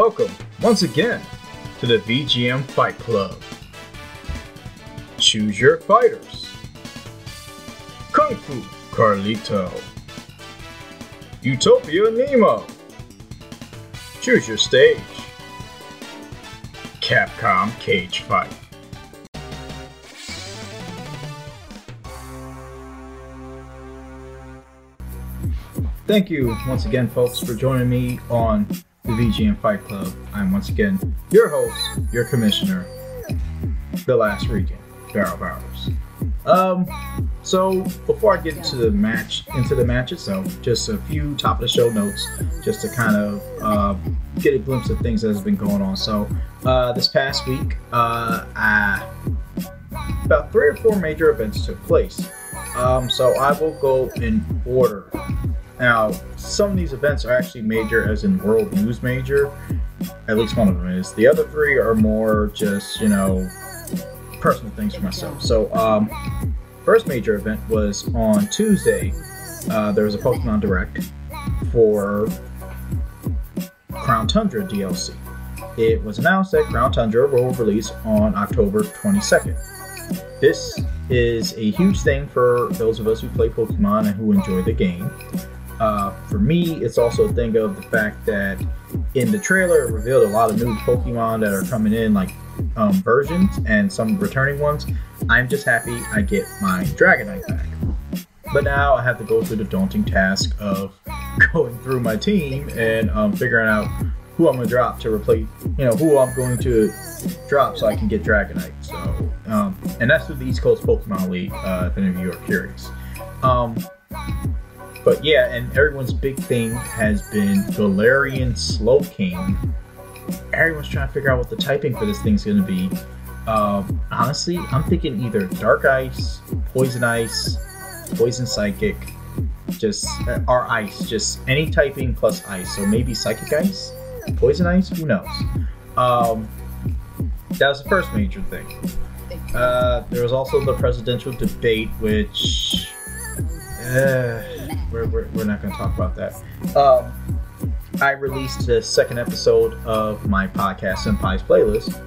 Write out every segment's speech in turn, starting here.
Welcome once again to the VGM Fight Club. Choose your fighters. Kung Fu Carlito. Utopia Nemo. Choose your stage. Capcom Cage Fight. Thank you once again, folks, for joining me on the VGM Fight Club. I'm once again your host, your commissioner, the last region, Barrel Barrels. Um, so before I get into the match, into the match itself, just a few top of the show notes, just to kind of uh, get a glimpse of things that has been going on. So uh, this past week, uh, I, about three or four major events took place. Um, so I will go in order now, some of these events are actually major, as in world news major. At least one of them is. The other three are more just, you know, personal things for myself. So, um, first major event was on Tuesday. Uh, there was a Pokemon Direct for Crown Tundra DLC. It was announced that Crown Tundra will release on October 22nd. This is a huge thing for those of us who play Pokemon and who enjoy the game. Uh, for me, it's also a thing of the fact that in the trailer it revealed a lot of new Pokemon that are coming in, like um, versions and some returning ones. I'm just happy I get my Dragonite back. But now I have to go through the daunting task of going through my team and um, figuring out who I'm going to drop to replace, you know, who I'm going to drop so I can get Dragonite. So, um, and that's through the East Coast Pokemon League, uh, if any of you are curious. Um, but yeah, and everyone's big thing has been Galarian Slowking. Everyone's trying to figure out what the typing for this thing's going to be. Um, honestly, I'm thinking either Dark Ice, Poison Ice, Poison Psychic, just uh, or Ice, just any typing plus Ice. So maybe Psychic Ice, Poison Ice, who knows? Um, that was the first major thing. Uh, there was also the presidential debate, which. Uh, we're, we're, we're not going to talk about that. Um, I released the second episode of my podcast, Senpai's Playlist,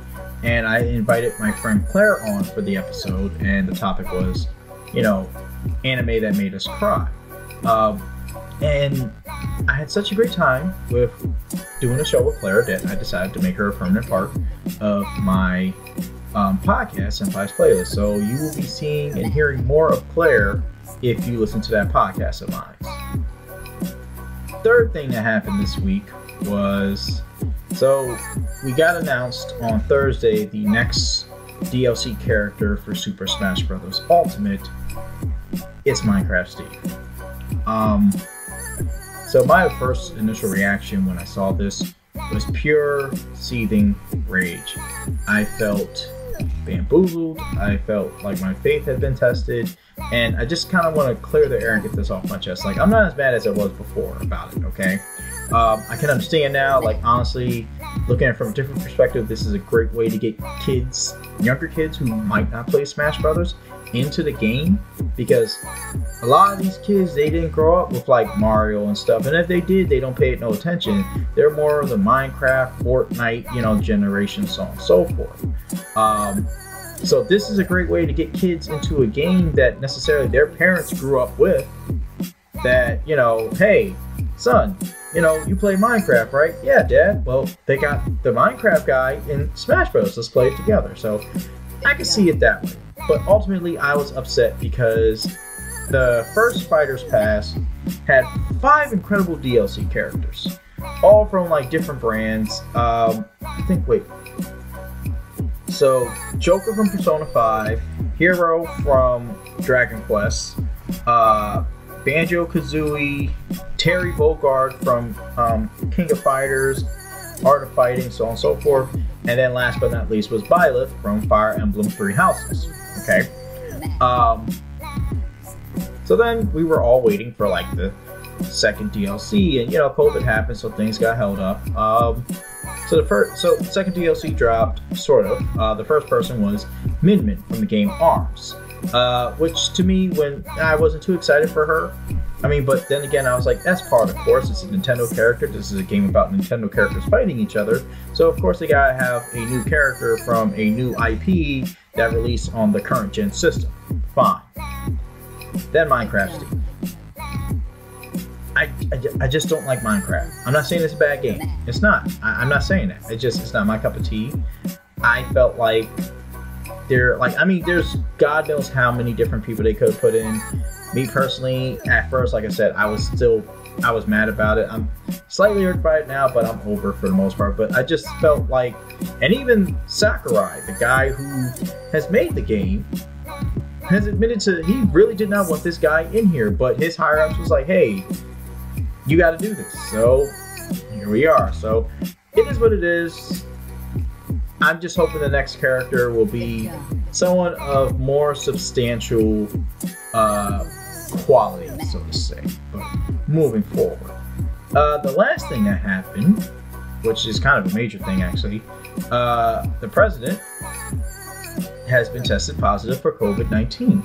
and I invited my friend Claire on for the episode, and the topic was, you know, anime that made us cry. Um, and I had such a great time with doing a show with Claire that I decided to make her a permanent part of my um, podcast, Senpai's Playlist. So you will be seeing and hearing more of Claire if you listen to that podcast of mine. Third thing that happened this week was so we got announced on Thursday the next DLC character for Super Smash Bros. Ultimate. It's Minecraft Steve. Um, so my first initial reaction when I saw this was pure seething rage. I felt bamboozled. I felt like my faith had been tested. And I just kind of want to clear the air and get this off my chest. Like, I'm not as bad as I was before about it, okay? Um, I can understand now, like, honestly, looking at it from a different perspective, this is a great way to get kids, younger kids who might not play Smash Brothers, into the game because a lot of these kids they didn't grow up with like Mario and stuff, and if they did, they don't pay it no attention. They're more of the Minecraft, Fortnite, you know, generation, so on and so forth. Um, so this is a great way to get kids into a game that necessarily their parents grew up with. That you know, hey, son, you know, you play Minecraft, right? Yeah, Dad. Well, they got the Minecraft guy in Smash Bros. Let's play it together. So I can see it that way. But ultimately, I was upset because the first Fighters Pass had five incredible DLC characters, all from like different brands. Um, I think, wait, so Joker from Persona 5, Hero from Dragon Quest, uh, Banjo Kazooie, Terry Bogard from um, King of Fighters, Art of Fighting, so on and so forth. And then last but not least was Byleth from Fire Emblem Three Houses. Okay. Um, so then we were all waiting for like the second DLC, and you know, COVID happened, so things got held up. Um, so the first, so the second DLC dropped, sort of. Uh, the first person was Min Min from the game Arms, uh, which to me, when I wasn't too excited for her, I mean, but then again, I was like, that's part of course. It's a Nintendo character. This is a game about Nintendo characters fighting each other. So of course they gotta have a new character from a new IP that released on the current gen system. Fine. Then Minecraft. I, I, I just don't like Minecraft. I'm not saying it's a bad game. It's not. I, I'm not saying that. It just it's not my cup of tea. I felt like there like I mean there's God knows how many different people they could put in. Me personally, at first, like I said, I was still I was mad about it. I'm slightly irked by it now, but I'm over for the most part. But I just felt like, and even Sakurai, the guy who has made the game, has admitted to he really did not want this guy in here. But his higher ups was like, hey, you got to do this. So here we are. So it is what it is. I'm just hoping the next character will be someone of more substantial uh, quality, so to say. But moving forward, uh, the last thing that happened, which is kind of a major thing actually, uh, the president has been tested positive for COVID 19.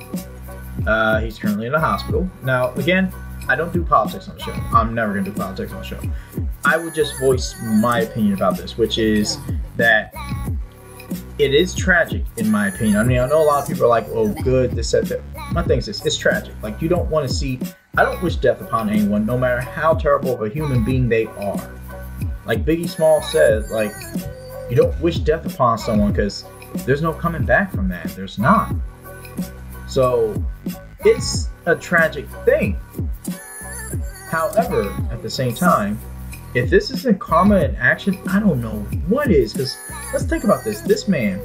Uh, he's currently in the hospital. Now, again, I don't do politics on the show. I'm never to do politics on the show. I would just voice my opinion about this, which is that it is tragic, in my opinion. I mean, I know a lot of people are like, oh, good, this, that, that. My thing is this it's tragic. Like, you don't want to see, I don't wish death upon anyone, no matter how terrible of a human being they are. Like Biggie Small said, like, you don't wish death upon someone because there's no coming back from that. There's not. So, it's a tragic thing. However, at the same time, if this isn't karma in action, I don't know what is. Because let's think about this. This man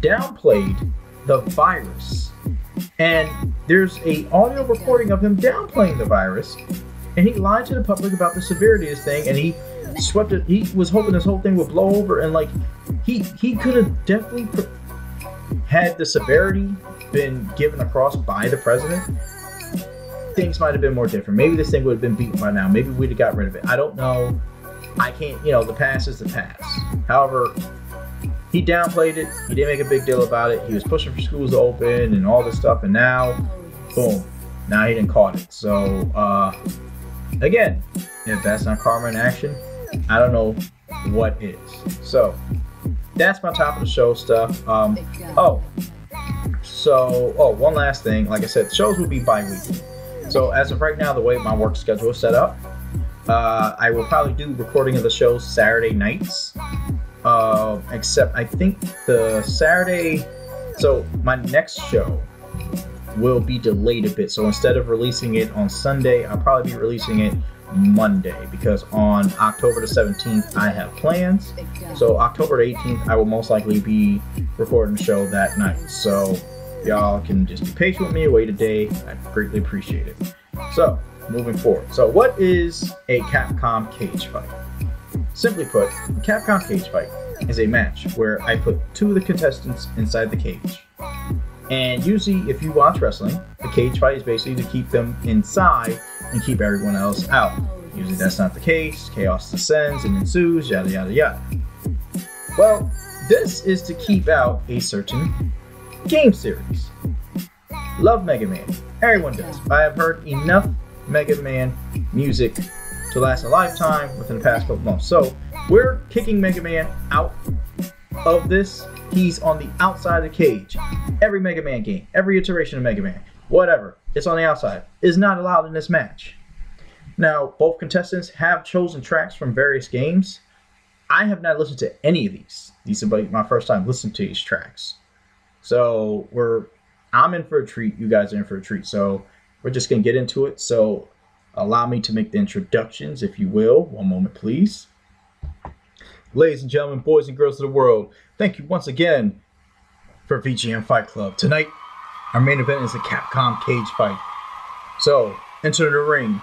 downplayed the virus, and there's a audio recording of him downplaying the virus, and he lied to the public about the severity of this thing, and he swept it. He was hoping this whole thing would blow over, and like he he could have definitely had the severity been given across by the president things might have been more different. Maybe this thing would have been beaten by now. Maybe we'd have got rid of it. I don't know. I can't, you know, the past is the past. However, he downplayed it. He didn't make a big deal about it. He was pushing for schools to open and all this stuff. And now, boom, now he didn't caught it. So, uh, again, if that's not karma in action, I don't know what is. So, that's my top of the show stuff. Um, oh, so, oh, one last thing. Like I said, shows will be bi weekly. So as of right now, the way my work schedule is set up, uh, I will probably do recording of the shows Saturday nights. Uh, except I think the Saturday, so my next show will be delayed a bit. So instead of releasing it on Sunday, I'll probably be releasing it Monday because on October the 17th I have plans. So October the 18th I will most likely be recording the show that night. So y'all can just be patient with me, wait a day. I greatly appreciate it. So, moving forward. So, what is a Capcom cage fight? Simply put, a Capcom cage fight is a match where I put two of the contestants inside the cage. And usually, if you watch wrestling, the cage fight is basically to keep them inside and keep everyone else out. Usually, that's not the case. Chaos descends and ensues, yada yada yada. Well, this is to keep out a certain game series. Love Mega Man. Everyone does. I have heard enough Mega Man music to last a lifetime within the past couple months. So we're kicking Mega Man out of this. He's on the outside of the cage. Every Mega Man game, every iteration of Mega Man, whatever, it's on the outside, is not allowed in this match. Now, both contestants have chosen tracks from various games. I have not listened to any of these. These are my first time listening to these tracks. So we're I'm in for a treat. You guys are in for a treat. So we're just gonna get into it. So allow me to make the introductions, if you will. One moment, please. Ladies and gentlemen, boys and girls of the world, thank you once again for VGM Fight Club. Tonight, our main event is a Capcom cage fight. So, enter the ring.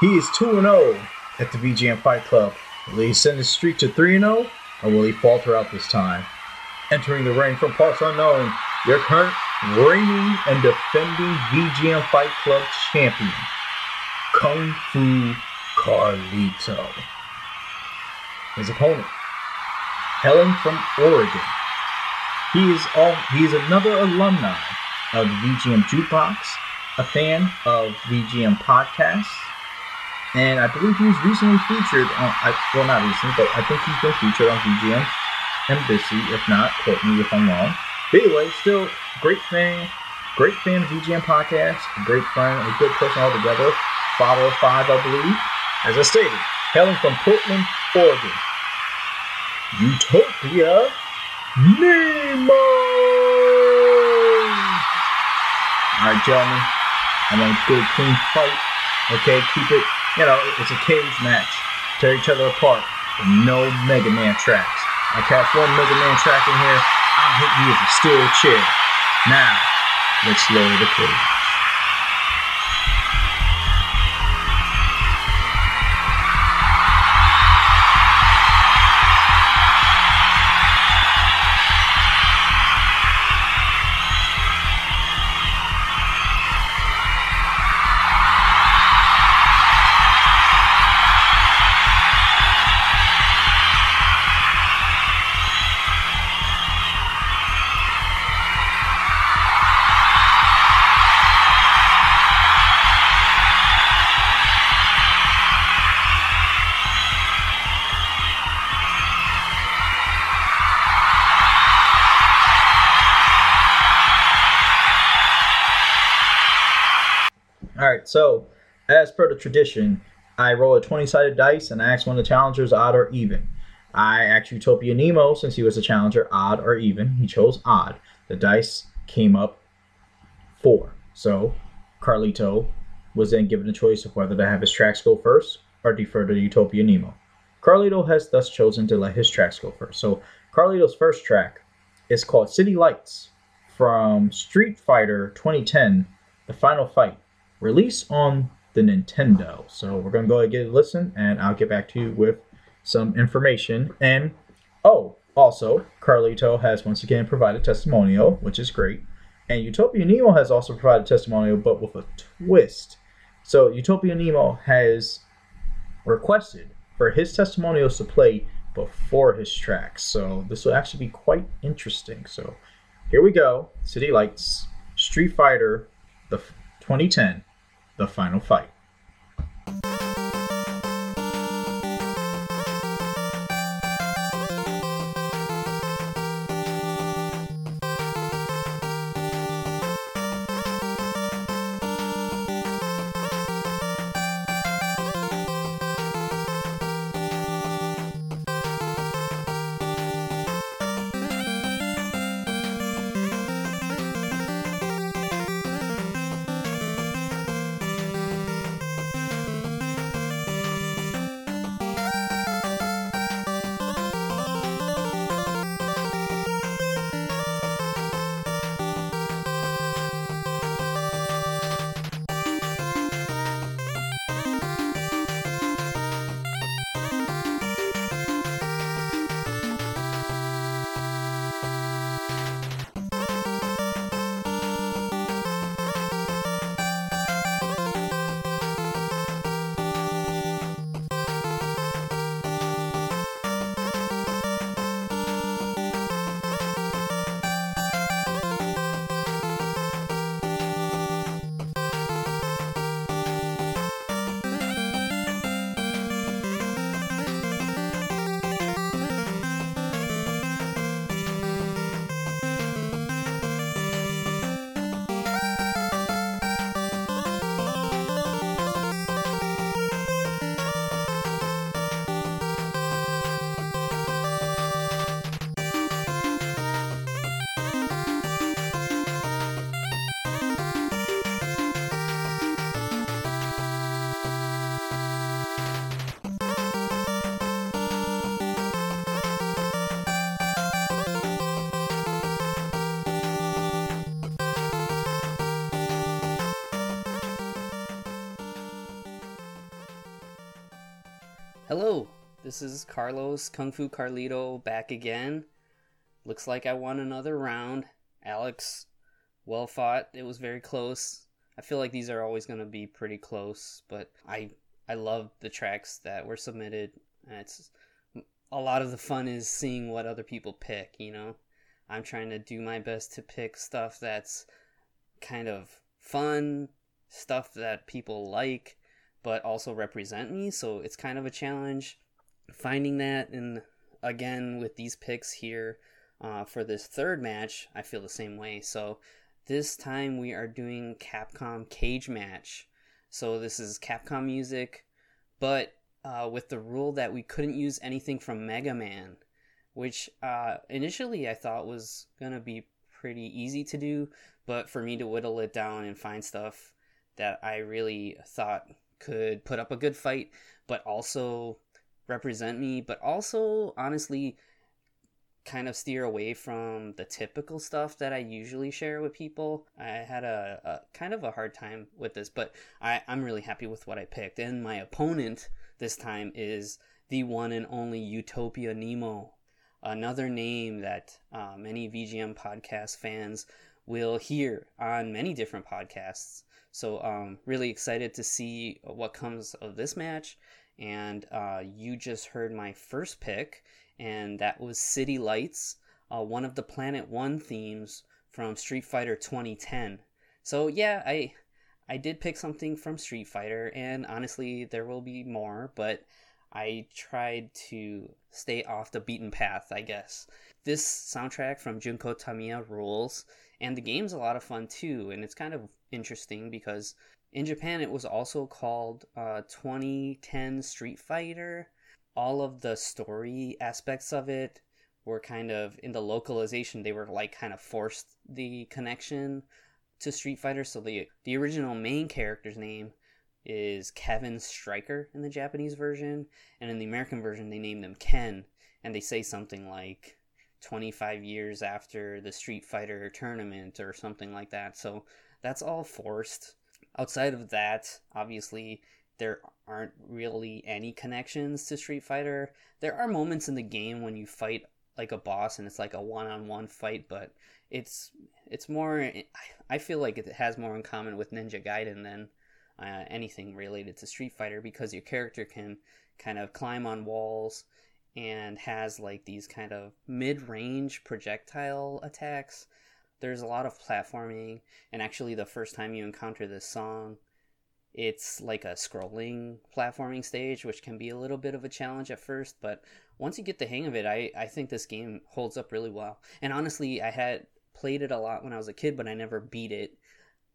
He is 2 0 at the VGM Fight Club. Will he send his streak to 3 0 or will he falter out this time? entering the ring from parts unknown, your current reigning and defending VGM Fight Club champion, Kung Fu Carlito. His opponent, hailing from Oregon. He is all he is another alumni of the VGM Jukebox a fan of VGM podcasts, and I believe he was recently featured on. Well, not recently, but I think he's been featured on VGM Embassy. If not, quote me if I'm wrong. But anyway, still great fan, great fan of VGM podcast, a great friend, a good person altogether. Father of five, I believe. As I stated, hailing from Portland, Oregon. Utopia Nemo! Alright, gentlemen. I want a good, clean fight. Okay, keep it, you know, it's a cage match. Tear each other apart. No Mega Man tracks. I catch one Mega Man track in here, I'll hit you with a steel chair. Now, let's lower the cage. So as per the tradition, I roll a 20 sided dice and I ask one of the challengers odd or even. I asked Utopia Nemo, since he was a challenger, odd or even. He chose odd. The dice came up four. So Carlito was then given the choice of whether to have his tracks go first or defer to Utopia Nemo. Carlito has thus chosen to let his tracks go first. So Carlito's first track is called City Lights from Street Fighter 2010, The Final Fight release on the Nintendo. So we're gonna go ahead and get a listen, and I'll get back to you with some information. And oh, also, Carlito has once again provided testimonial, which is great. And Utopia Nemo has also provided testimonial, but with a twist. So Utopia Nemo has requested for his testimonials to play before his tracks. So this will actually be quite interesting. So here we go. City Lights, Street Fighter, the 2010 the final fight. This is Carlos Kung Fu Carlito back again. Looks like I won another round. Alex, well fought. It was very close. I feel like these are always going to be pretty close, but I I love the tracks that were submitted. It's a lot of the fun is seeing what other people pick, you know. I'm trying to do my best to pick stuff that's kind of fun, stuff that people like, but also represent me. So it's kind of a challenge finding that. And again, with these picks here uh, for this third match, I feel the same way. So this time we are doing Capcom Cage Match. So this is Capcom music, but uh, with the rule that we couldn't use anything from Mega Man, which uh, initially I thought was gonna be pretty easy to do, but for me to whittle it down and find stuff that I really thought could put up a good fight, but also represent me, but also honestly kind of steer away from the typical stuff that I usually share with people. I had a, a kind of a hard time with this, but I, I'm really happy with what I picked. And my opponent this time is the one and only Utopia Nemo, another name that uh, many VGM podcast fans will hear on many different podcasts. So, um, really excited to see what comes of this match. And uh, you just heard my first pick, and that was City Lights, uh, one of the Planet One themes from Street Fighter 2010. So, yeah, I I did pick something from Street Fighter, and honestly, there will be more, but I tried to stay off the beaten path, I guess. This soundtrack from Junko Tamiya rules, and the game's a lot of fun too, and it's kind of interesting because in Japan it was also called uh, 2010 Street Fighter. All of the story aspects of it were kind of in the localization, they were like kind of forced the connection to Street Fighter. So the the original main character's name is Kevin Stryker in the Japanese version, and in the American version they named him Ken, and they say something like 25 years after the Street Fighter tournament or something like that. So that's all forced. Outside of that, obviously there aren't really any connections to Street Fighter. There are moments in the game when you fight like a boss and it's like a one-on-one fight, but it's it's more. I feel like it has more in common with Ninja Gaiden than uh, anything related to Street Fighter because your character can kind of climb on walls and has like these kind of mid-range projectile attacks. There's a lot of platforming, and actually, the first time you encounter this song, it's like a scrolling platforming stage, which can be a little bit of a challenge at first, but once you get the hang of it, I, I think this game holds up really well. And honestly, I had played it a lot when I was a kid, but I never beat it.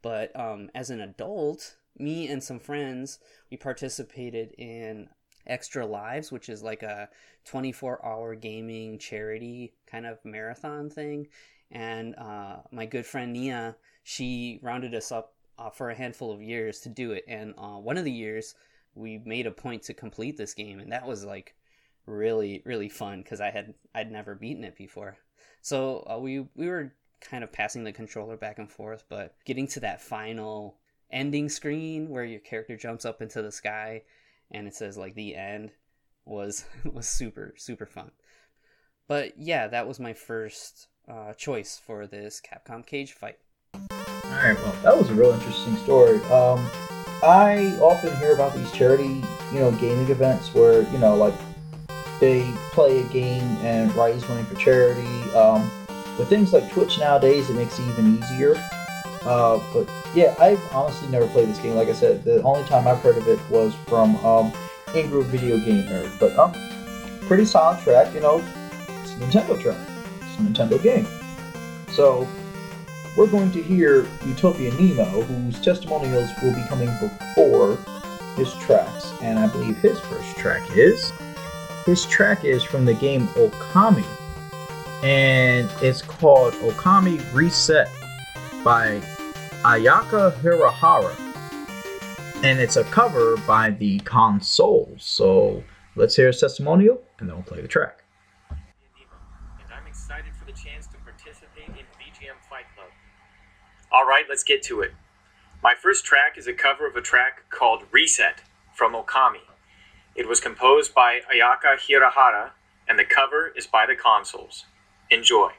But um, as an adult, me and some friends, we participated in Extra Lives, which is like a 24 hour gaming charity kind of marathon thing. And uh, my good friend Nia, she rounded us up uh, for a handful of years to do it. And uh, one of the years, we made a point to complete this game, and that was like really really fun because I had I'd never beaten it before. So uh, we we were kind of passing the controller back and forth, but getting to that final ending screen where your character jumps up into the sky and it says like the end was was super super fun. But yeah, that was my first uh, choice for this Capcom cage fight. All right, well, that was a real interesting story. Um, I often hear about these charity, you know, gaming events where you know, like they play a game and raise money for charity. Um, with things like Twitch nowadays, it makes it even easier. Uh, but yeah, I've honestly never played this game. Like I said, the only time I've heard of it was from um, Angry Video Game Nerd. But um, pretty solid track, you know. It's Nintendo track. Nintendo game. So we're going to hear Utopia Nemo, whose testimonials will be coming before his tracks, and I believe his first track is. His track is from the game Okami, and it's called Okami Reset by Ayaka Hirahara. And it's a cover by the Consouls. So let's hear his testimonial and then we'll play the track. And I'm excited for the chance to participate in VGM Fight Club. Alright, let's get to it. My first track is a cover of a track called Reset from Okami. It was composed by Ayaka Hirahara, and the cover is by the Consouls. Enjoy.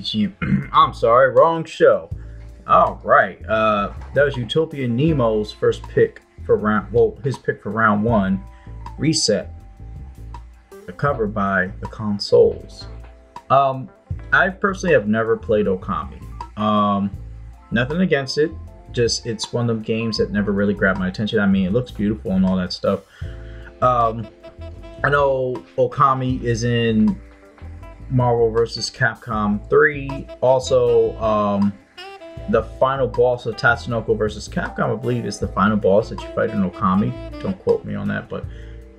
The I'm sorry, wrong show. All right, uh, that was Utopia Nemo's first pick for round. Well, his pick for round one, Reset, a cover by the Consouls. Um, I personally have never played Okami. Um, nothing against it, just it's one of them games that never really grabbed my attention. I mean, it looks beautiful and all that stuff. Um, I know Okami is in Marvel vs. Capcom 3. Also, um, the final boss of Tatsunoko vs. Capcom, I believe, is the final boss that you fight in Okami. Don't quote me on that, but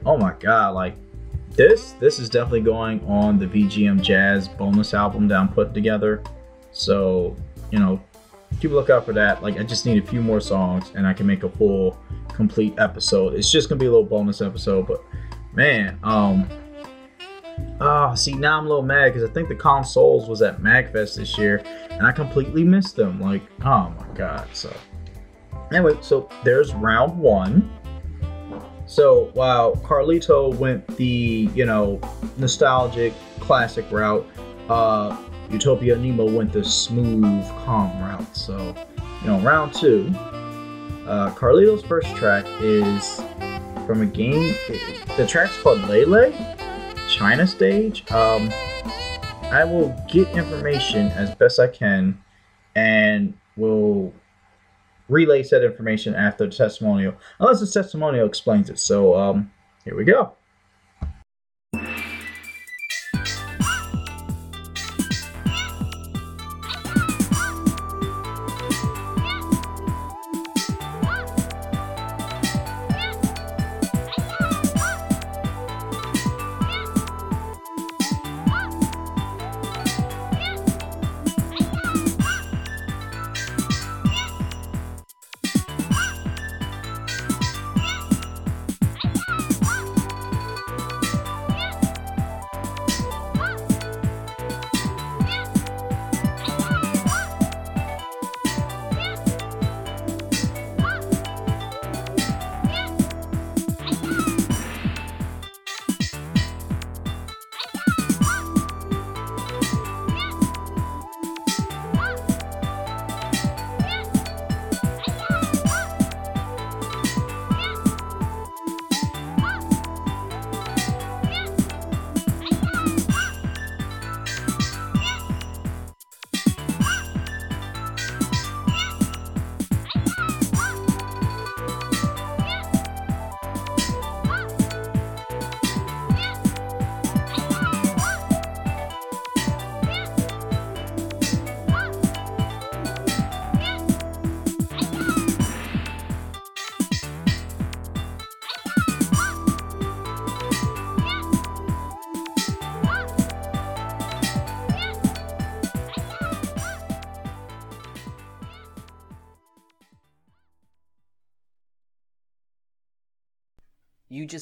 oh my god, like this, this is definitely going on the VGM Jazz bonus album that I'm putting together. So, you know, keep a lookout for that. Like, I just need a few more songs and I can make a full, complete episode. It's just gonna be a little bonus episode, but man, um, Oh, see, now I'm a little mad because I think the Consouls was at MagFest this year, and I completely missed them. Like, oh my god. So, anyway, so there's round one. So while Carlito went the you know nostalgic classic route, uh, Utopia Nemo went the smooth, calm route. So, you know, round two, uh, Carlito's first track is from a game. The track's called Lei Lei, China Stage. Um, I will get information as best I can, and will relay said information after the testimonial, unless the testimonial explains it. So, um, here we go.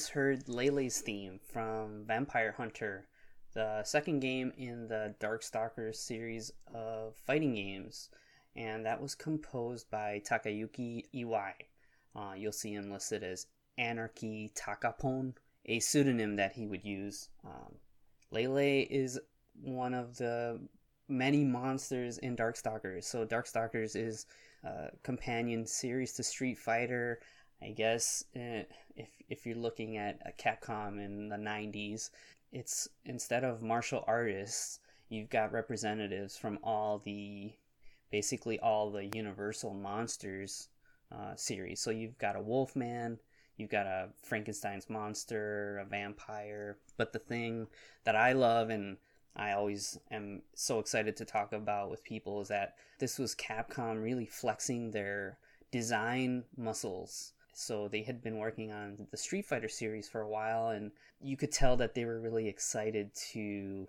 Heard Lei Lei's theme from Vampire Hunter, the second game in the Darkstalkers series of fighting games, and that was composed by Takayuki Iwai. Uh, you'll see him listed as Anarchy Takapon, a pseudonym that he would use. Um, Lei Lei is one of the many monsters in Darkstalkers. So Darkstalkers is a companion series to Street Fighter. I guess uh, if if you're looking at a Capcom in the 90s, it's instead of martial artists, you've got representatives from all the basically all the Universal monsters uh, series. So you've got a Wolfman, you've got a Frankenstein's monster, a vampire. But the thing that I love and I always am so excited to talk about with people is that this was Capcom really flexing their design muscles so they had been working on the Street Fighter series for a while, and you could tell that they were really excited to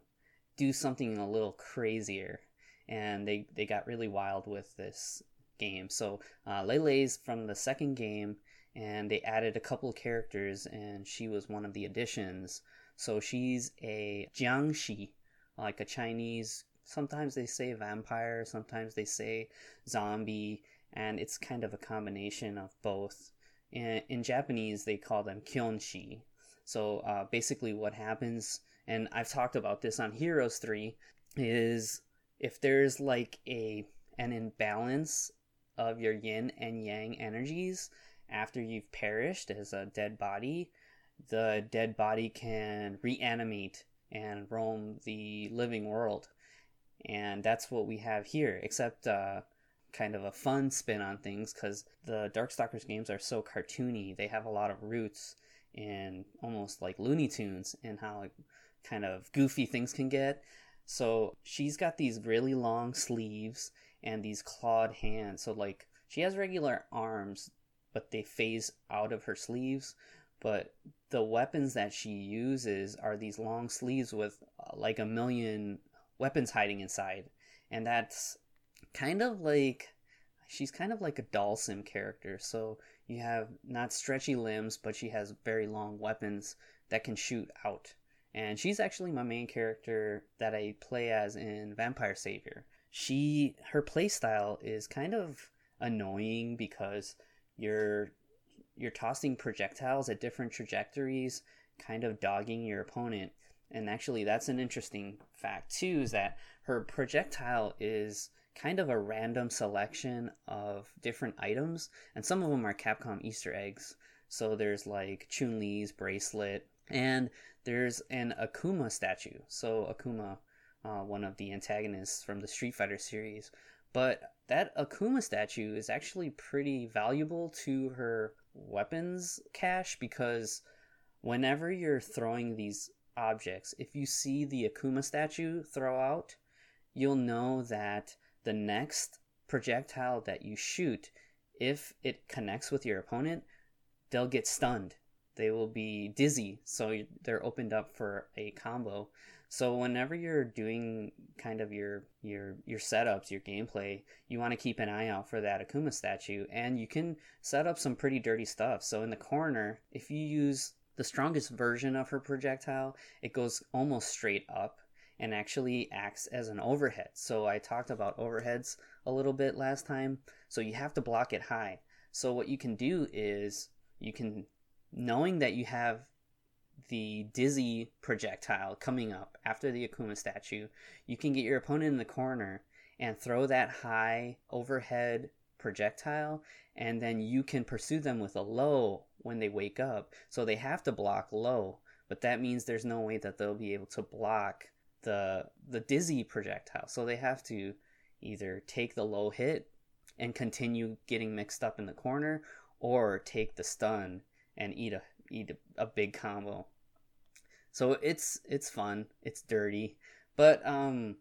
do something a little crazier. And they, they got really wild with this game. So uh, Lei Lei's from the second game, and they added a couple characters, and she was one of the additions. So she's a Jiangshi, like a Chinese. Sometimes they say vampire, sometimes they say zombie, and it's kind of a combination of both. In, in Japanese, they call them kyonshi. So uh, basically, what happens, and I've talked about this on Heroes 3, is if there's like a an imbalance of your yin and yang energies after you've perished as a dead body, the dead body can reanimate and roam the living world. And that's what we have here, except uh, kind of a fun spin on things because the Darkstalkers games are so cartoony. They have a lot of roots in almost like Looney Tunes and how kind of goofy things can get. So she's got these really long sleeves and these clawed hands. So like she has regular arms, but they phase out of her sleeves. But the weapons that she uses are these long sleeves with uh, like a million weapons hiding inside. And that's kind of like she's kind of like a Dhalsim character. So you have not stretchy limbs, but she has very long weapons that can shoot out. and she's actually my main character that I play as in Vampire Savior. She her playstyle is kind of annoying because you're you're tossing projectiles at different trajectories, kind of dogging your opponent. And actually that's an interesting fact too is that her projectile is kind of a random selection of different items and some of them are Capcom Easter eggs. So there's like Chun-Li's bracelet and there's an Akuma statue. So Akuma, uh, one of the antagonists from the Street Fighter series, but that Akuma statue is actually pretty valuable to her weapons cache because whenever you're throwing these objects, if you see the Akuma statue throw out, you'll know that the next projectile that you shoot, if it connects with your opponent, they'll get stunned they will be dizzy, so they're opened up for a combo. So whenever you're doing kind of your your your setups, your gameplay, you want to keep an eye out for that Akuma statue, and you can set up some pretty dirty stuff. So in the corner, if you use the strongest version of her projectile, it goes almost straight up and actually acts as an overhead. So I talked about overheads a little bit last time. So you have to block it high. So what you can do is you can knowing that you have the dizzy projectile coming up after the Akuma statue, you can get your opponent in the corner and throw that high overhead projectile, and then you can pursue them with a low when they wake up. So they have to block low, but that means there's no way that they'll be able to block the the dizzy projectile. So they have to either take the low hit and continue getting mixed up in the corner, or take the stun and eat a eat a, a big combo. So it's it's fun. It's dirty, but um,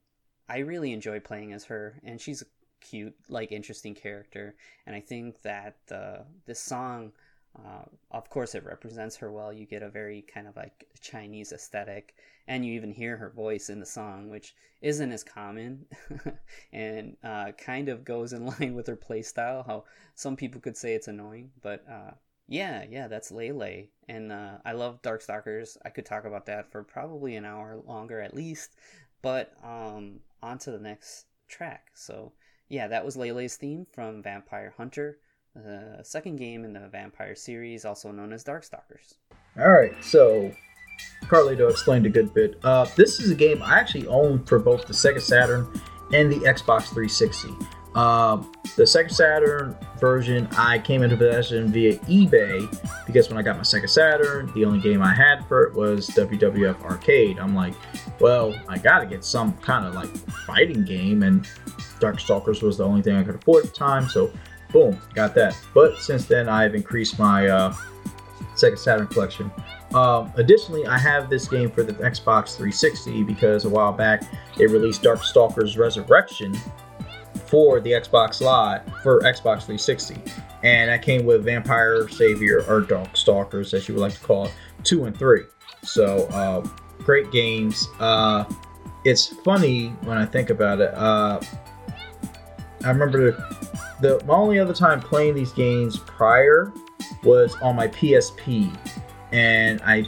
I really enjoy playing as her, and she's a cute, like interesting character. And I think that uh, this song, uh, of course, it represents her well. You get a very kind of like Chinese aesthetic, and you even hear her voice in the song, which isn't as common, and uh, kind of goes in line with her playstyle. How some people could say it's annoying, but uh, yeah, yeah, that's Lei. And uh, I love Darkstalkers. I could talk about that for probably an hour longer at least. But um, on to the next track. So, yeah, that was Lei Lei's theme from Vampire Hunter, the second game in the Vampire series, also known as Darkstalkers. All right, so Carlito explained a good bit. Uh, this is a game I actually own for both the Sega Saturn and the Xbox 360. Uh, the Sega Saturn version I came into possession via eBay because when I got my Sega Saturn, the only game I had for it was WWF Arcade. I'm like, well, I gotta get some kind of like fighting game, and Darkstalkers was the only thing I could afford at the time, so boom, got that. But since then, I've increased my uh, Saturn collection. Um, additionally, I have this game for the Xbox 360 because a while back they released Darkstalkers Resurrection for the Xbox Live for Xbox 360, and that came with Vampire Savior or Dark Stalkers, as you would like to call it, two and three. So uh, great games. Uh, it's funny when I think about it. Uh, I remember the, my only other time playing these games prior was on my PSP, and I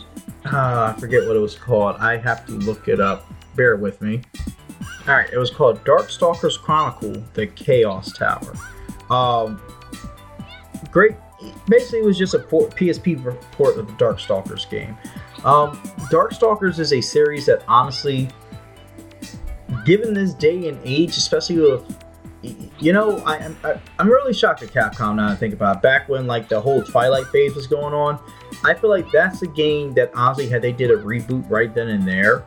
uh, I forget what it was called. I have to look it up. Bear with me. All right, it was called Darkstalkers Chronicle: The Chaos Tower. Um, great. Basically, it was just a PSP port of the Darkstalkers game. Um, Darkstalkers is a series that honestly, given this day and age, especially with you know, I, I, I'm really shocked at Capcom now I think about it. Back when like the whole Twilight phase was going on, I feel like that's a game that honestly, had they did a reboot right then and there,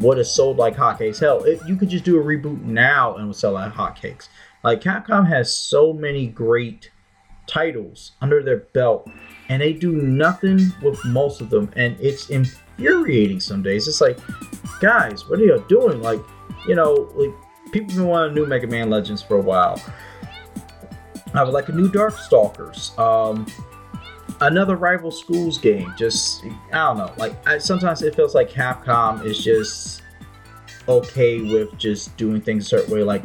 would have sold like hotcakes. Hell, it, you could just do a reboot now and would sell like hotcakes. Like Capcom has so many great titles under their belt, and they do nothing with most of them, and it's infuriating some days. It's like, guys, what are you doing? Like, you know, like people have been wanting new Mega Man Legends for a while. I would like a new Darkstalkers. Um, another rival schools game. Just I don't know. Like I, sometimes it feels like Capcom is just okay with just doing things a certain way. Like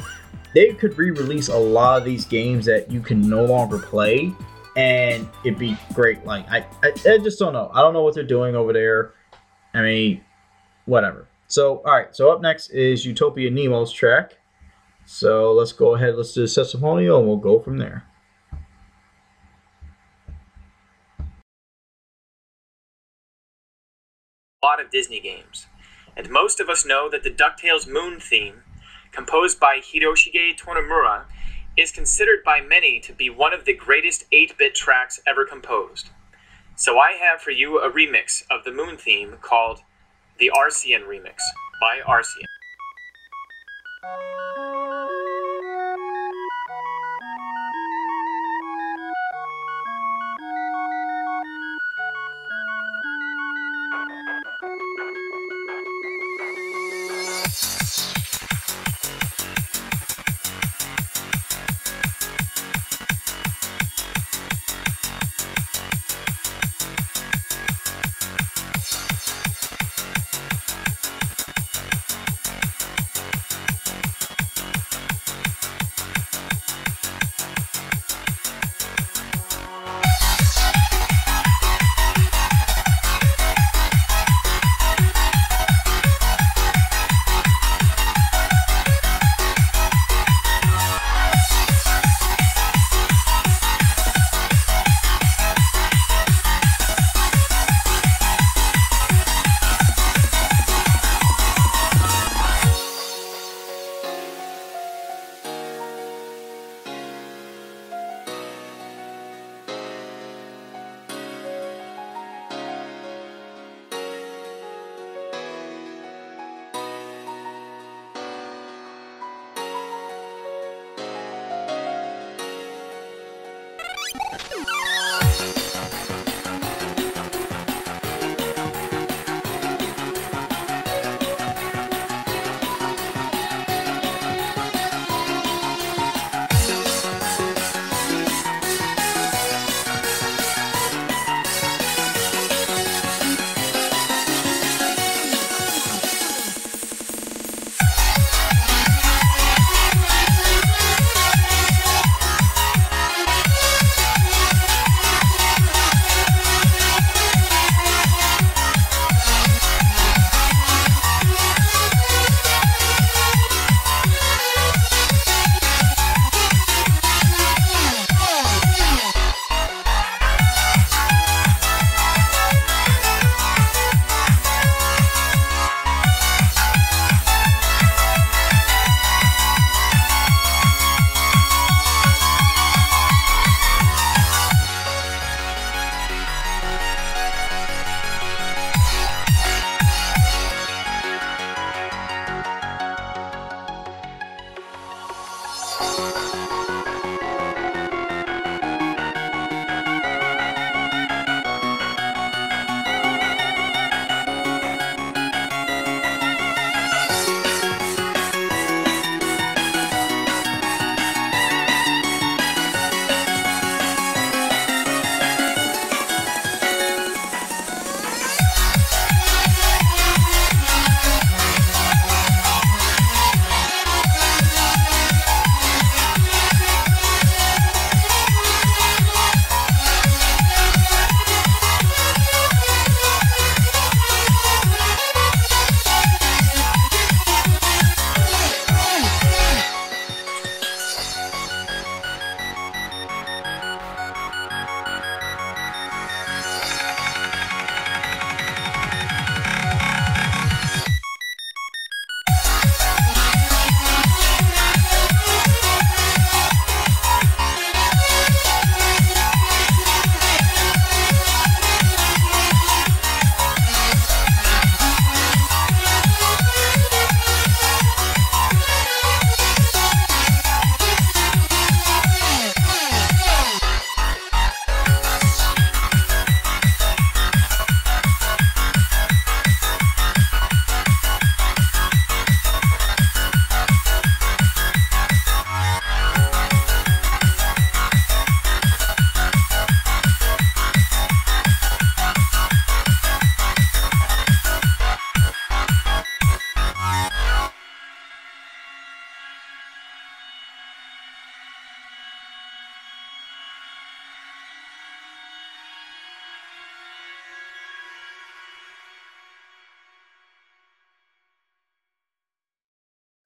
they could re-release a lot of these games that you can no longer play, and it'd be great. Like I, I, I just don't know. I don't know what they're doing over there. I mean, whatever. So, all right. So up next is Utopia Nemo's track. So let's go ahead. Let's do the testimonial, and we'll go from there. A lot of Disney games, and most of us know that the DuckTales Moon theme, composed by Hiroshige Tonomura, is considered by many to be one of the greatest 8 bit tracks ever composed. So I have for you a remix of the Moon theme called the Arcien Remix by Arcien.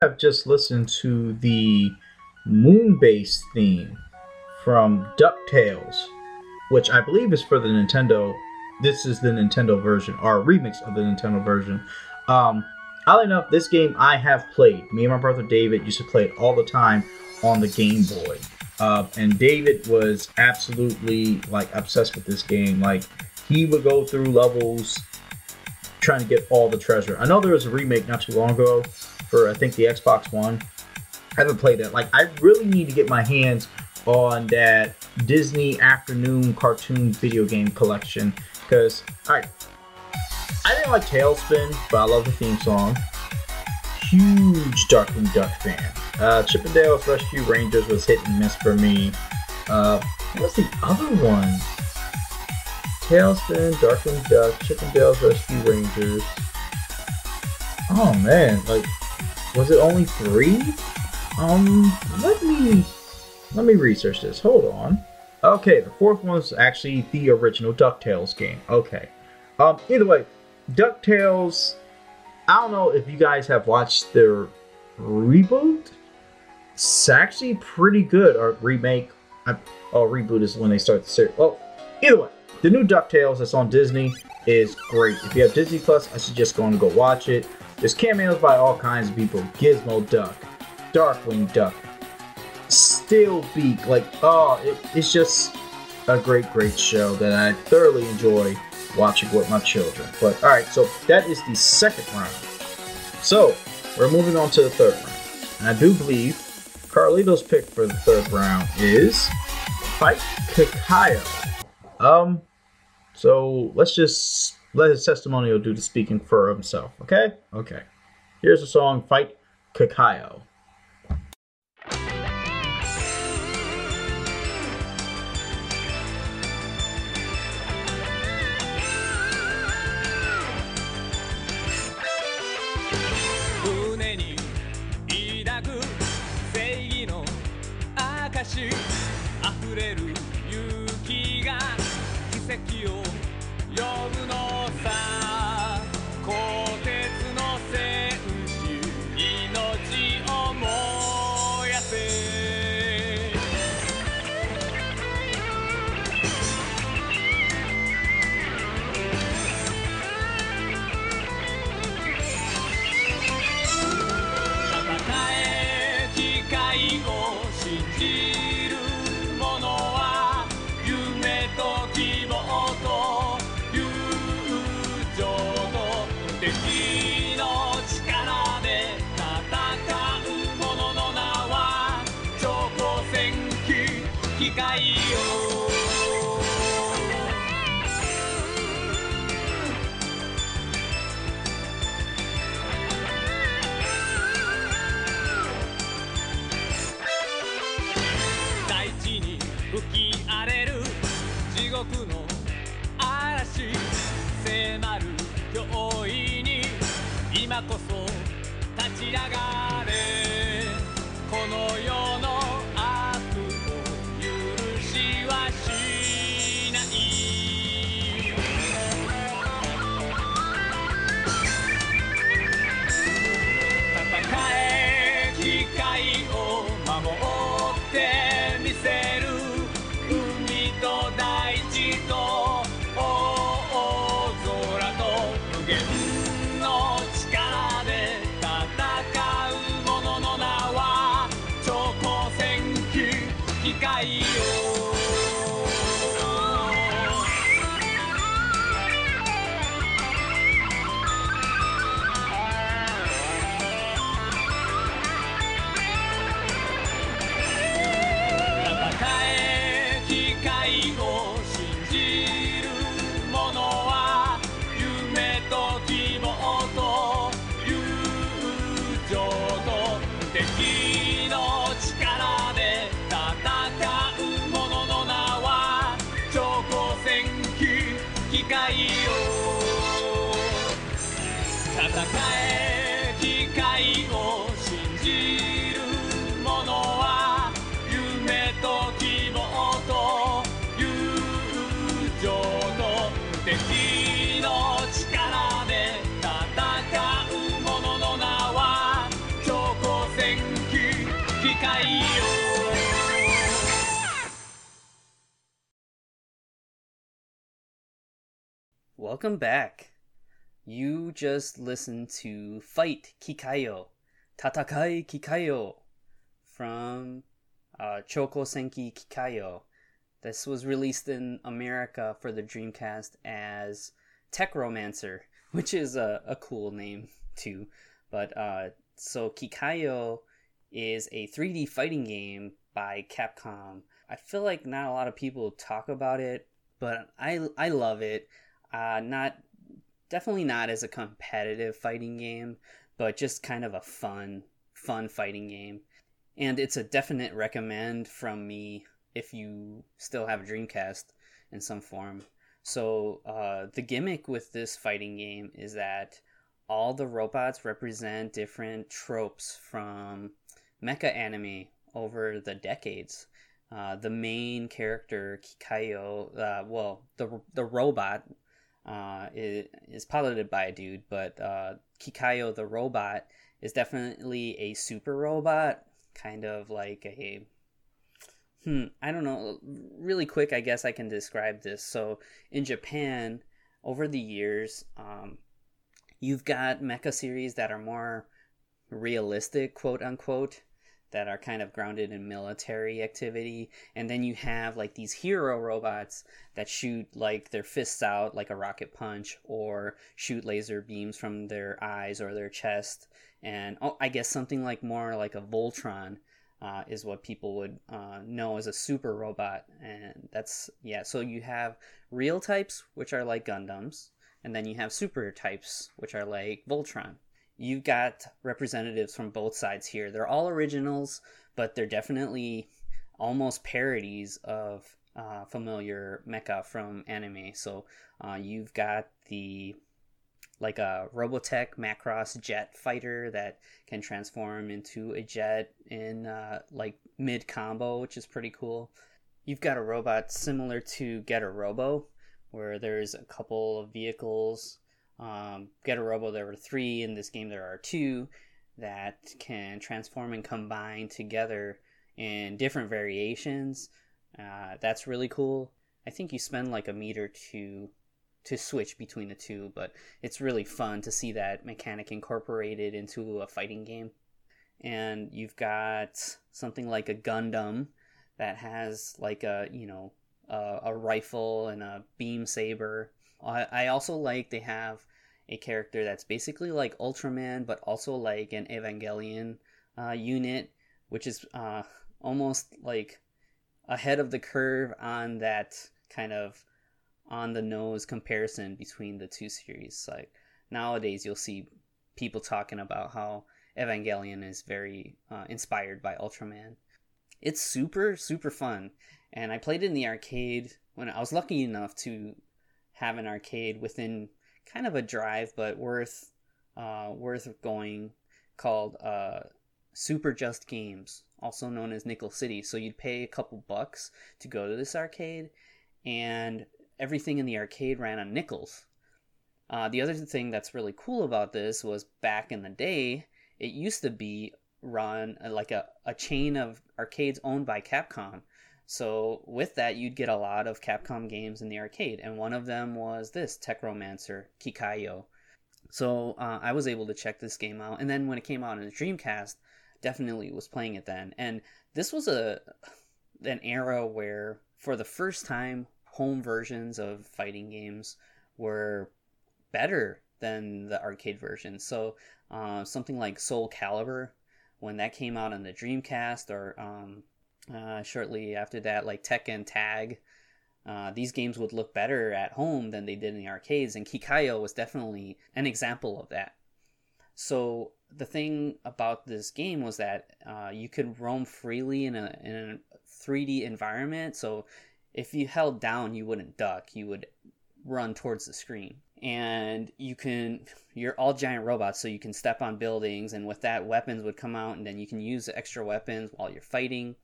I've just listened to the Moonbase theme from DuckTales, which I believe is for the Nintendo. This is the Nintendo version, or remix of the Nintendo version. Um, oddly enough, this game I have played. Me and my brother David used to play it all the time on the Game Boy. Uh, and David was absolutely like obsessed with this game. Like he would go through levels trying to get all the treasure. I know there was a remake not too long ago for I think the Xbox One. I haven't played it. Like I really need to get my hands on that Disney afternoon cartoon video game collection because all right, I didn't like TaleSpin, but I love the theme song. Huge Darkwing Duck fan. Uh, Chippendales Rescue Rangers was hit and miss for me. Uh, what's the other one? TaleSpin, Darkwing Duck, Chippendales Rescue Rangers. Oh man, like, was it only three? Um, let me let me research this. Hold on. Okay, the fourth one was actually the original DuckTales game. Okay. Um, either way, DuckTales. I don't know if you guys have watched their reboot. It's actually pretty good. Or remake. I, oh, reboot is when they start the series. Well, either way, the new DuckTales that's on Disney is great. If you have Disney Plus, I suggest going to go watch it. There's cameos by all kinds of people. Gizmo Duck, Darkwing Duck, Steelbeak. Like, oh, it, it's just a great, great show that I thoroughly enjoy watching with my children. But all right, so that is the second round. So we're moving on to the third round. And I do believe Carlito's pick for the third round is Fight Kikaioh. Um, so let's just let his testimonial do the speaking for himself, okay? Okay. Here's the song Fight Kikaioh. 機機械よ大地に吹き荒れる地獄の嵐迫る脅威に今こそ立ち上がれ。Welcome back. You just listened to Fight Kikaioh, Tatakai Kikaioh from uh, Senki Kikaioh. This was released in America for the Dreamcast as Tech Romancer, which is a, a cool name too. But uh, so Kikaioh is a 3D fighting game by Capcom. I feel like not a lot of people talk about it, but I I love it. Uh, not definitely not as a competitive fighting game, but just kind of a fun fun fighting game. And it's a definite recommend from me if you still have a Dreamcast in some form. So uh, the gimmick with this fighting game is that all the robots represent different tropes from mecha anime over the decades. Uh, the main character Kikaioh, uh, well, the the robot uh, is, is piloted by a dude, but uh, Kikaioh the robot is definitely a super robot, kind of like a hmm, I don't know, really quick. I guess I can describe this. So in Japan, over the years, um, you've got mecha series that are more realistic, quote unquote that are kind of grounded in military activity. And then you have like these hero robots that shoot like their fists out like a rocket punch or shoot laser beams from their eyes or their chest. And oh, i guess something like more like a voltron uh, is what people would uh, know as a super robot. And that's yeah so you have real types which are like gundams and then you have super types which are like voltron you got representatives from both sides here. They're all originals, but they're definitely almost parodies of uh, familiar mecha from anime. So uh, you've got the like a Robotech Macross jet fighter that can transform into a jet in uh, like mid combo, which is pretty cool. You've got a robot similar to Getter Robo, where there's a couple of vehicles um, Getter Robo, there were three. In this game, there are two that can transform and combine together in different variations. Uh, that's really cool. I think you spend like a meter to to switch between the two, but it's really fun to see that mechanic incorporated into a fighting game. And you've got something like a Gundam that has like a you know a, a rifle and a beam saber I, I also like they have a character that's basically like Ultraman, but also like an Evangelion uh, unit, which is uh, almost like ahead of the curve on that kind of on the nose comparison between the two series. Like nowadays, you'll see people talking about how Evangelion is very uh, inspired by Ultraman. It's super super fun, and I played it in the arcade when I was lucky enough to have an arcade within kind of a drive, but worth uh, worth going, called uh, Super Just Games, also known as Nickel City. So you'd pay a couple bucks to go to this arcade, and everything in the arcade ran on nickels. Uh, the other thing that's really cool about this was back in the day, it used to be run uh, like a, a chain of arcades owned by Capcom. So with that, you'd get a lot of Capcom games in the arcade, and one of them was this Techromancer Kikaioh. So uh, I was able to check this game out, and then when it came out in the Dreamcast, definitely was playing it then. And this was a an era where, for the first time, home versions of fighting games were better than the arcade version. So uh, something like Soul Calibur, when that came out on the Dreamcast, or um, uh, shortly after that, like Tekken Tag. Uh, these games would look better at home than they did in the arcades, and Kikaioh was definitely an example of that. So the thing about this game was that uh, you could roam freely in a in a 3D environment. So if you held down, you wouldn't duck; you would run towards the screen. And you can you're all giant robots, so you can step on buildings, and with that, weapons would come out, and then you can use extra weapons while you're fighting.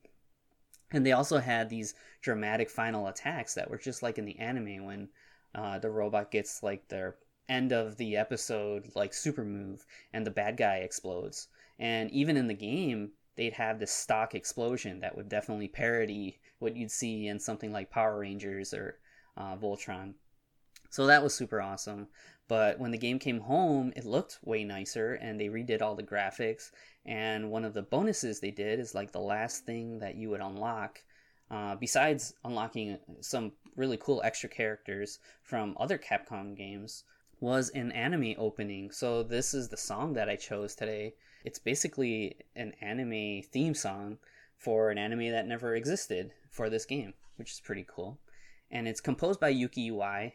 And they also had these dramatic final attacks that were just like in the anime when uh, the robot gets like their end of the episode like super move and the bad guy explodes. And even in the game, they'd have this stock explosion that would definitely parody what you'd see in something like Power Rangers or uh, Voltron. So that was super awesome. But when the game came home, it looked way nicer and they redid all the graphics. And one of the bonuses they did is like the last thing that you would unlock, uh, besides unlocking some really cool extra characters from other Capcom games, was an anime opening. So this is the song that I chose today. It's basically an anime theme song for an anime that never existed for this game, which is pretty cool. And it's composed by Yuki Iwai,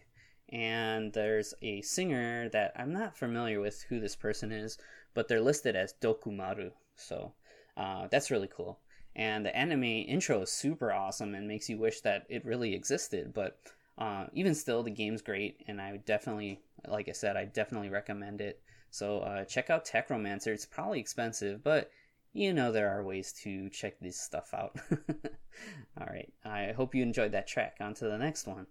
and there's a singer that I'm not familiar with who this person is, but they're listed as Dokumaru. So uh, that's really cool. And the anime intro is super awesome and makes you wish that it really existed. But uh, even still, the game's great, and I would definitely, like I said, I definitely recommend it. So uh, check out Tech Romancer. It's probably expensive, but you know there are ways to check this stuff out. All right, I hope you enjoyed that track. On to the next one.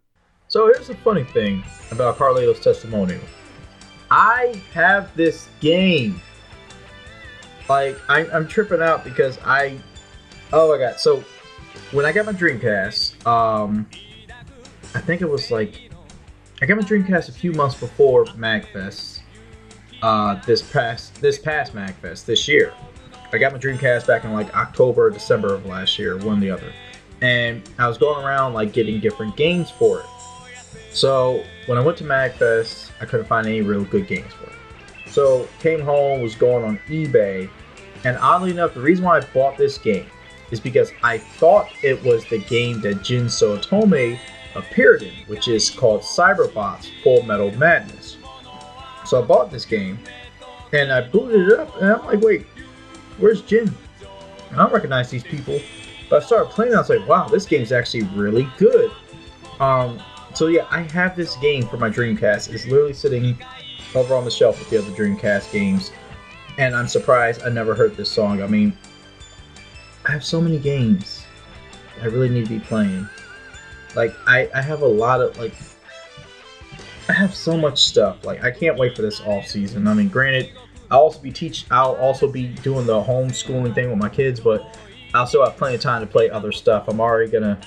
So here's the funny thing about Carlito's testimonial. I have this game. Like I, I'm tripping out because I, oh my god! So when I got my Dreamcast, um, I think it was like I got my Dreamcast a few months before Magfest. Uh, this past this past Magfest this year, I got my Dreamcast back in like October, or December of last year, one or the other, and I was going around like getting different games for it. So when I went to Magfest, I couldn't find any real good games for it. So came home, was going on eBay, and oddly enough, the reason why I bought this game is because I thought it was the game that Jin Saotome appeared in, which is called Cyberbots Full Metal Madness. So I bought this game, and I booted it up, and I'm like, wait, where's Jin? I don't recognize these people. But I started playing, and I was like, wow, this game's actually really good. Um, so yeah, I have this game for my Dreamcast. It's literally sitting over on the shelf with the other Dreamcast games, and I'm surprised I never heard this song. I mean, I have so many games I really need to be playing. Like I, I have a lot of like I have so much stuff. Like I can't wait for this off season. I mean, granted, I'll also be teach. I'll also be doing the homeschooling thing with my kids, but I'll still have plenty of time to play other stuff. I'm already gonna.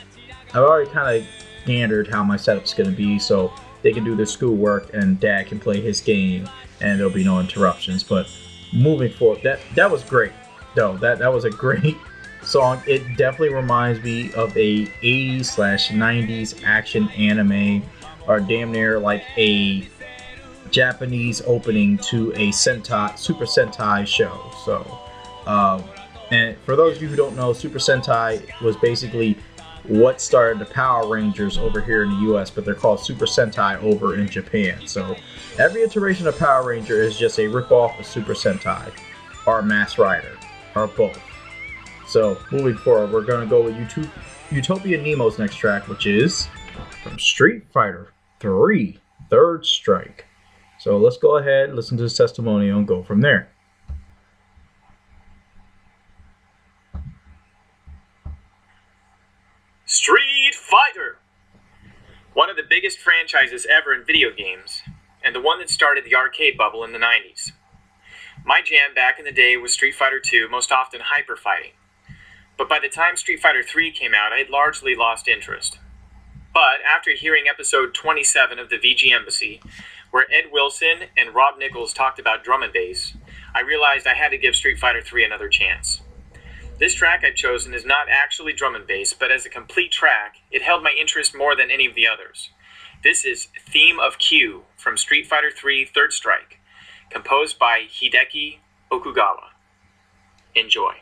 I've already kind of standard how my setup's going to be so they can do their schoolwork and dad can play his game and there'll be no interruptions. But moving forward that that was great though. That that was a great song. It definitely reminds me of a 80s slash 90s action anime or damn near like a japanese opening to a sentai super sentai show. So um, and for those of you who don't know super sentai was basically what started the Power Rangers over here in the US, but they're called Super Sentai over in Japan. So every iteration of Power Ranger is just a ripoff of Super Sentai, or Masked Rider, or both. So moving forward, we're going to go with Utopia Nemo's next track, which is from Street Fighter 3 Third Strike. So let's go ahead, listen to his testimonial, and go from there. Street Fighter! One of the biggest franchises ever in video games, and the one that started the arcade bubble in the 90s. My jam back in the day was Street Fighter II, most often hyper fighting. But by the time Street Fighter III came out, I had largely lost interest. But after hearing episode 27 of the VG Embassy, where Ed Wilson and Rob Nichols talked about drum and bass, I realized I had to give Street Fighter III another chance. This track I've chosen is not actually drum and bass, but as a complete track, it held my interest more than any of the others. This is Theme of Q from Street Fighter III Third Strike, composed by Hideki Okugawa. Enjoy.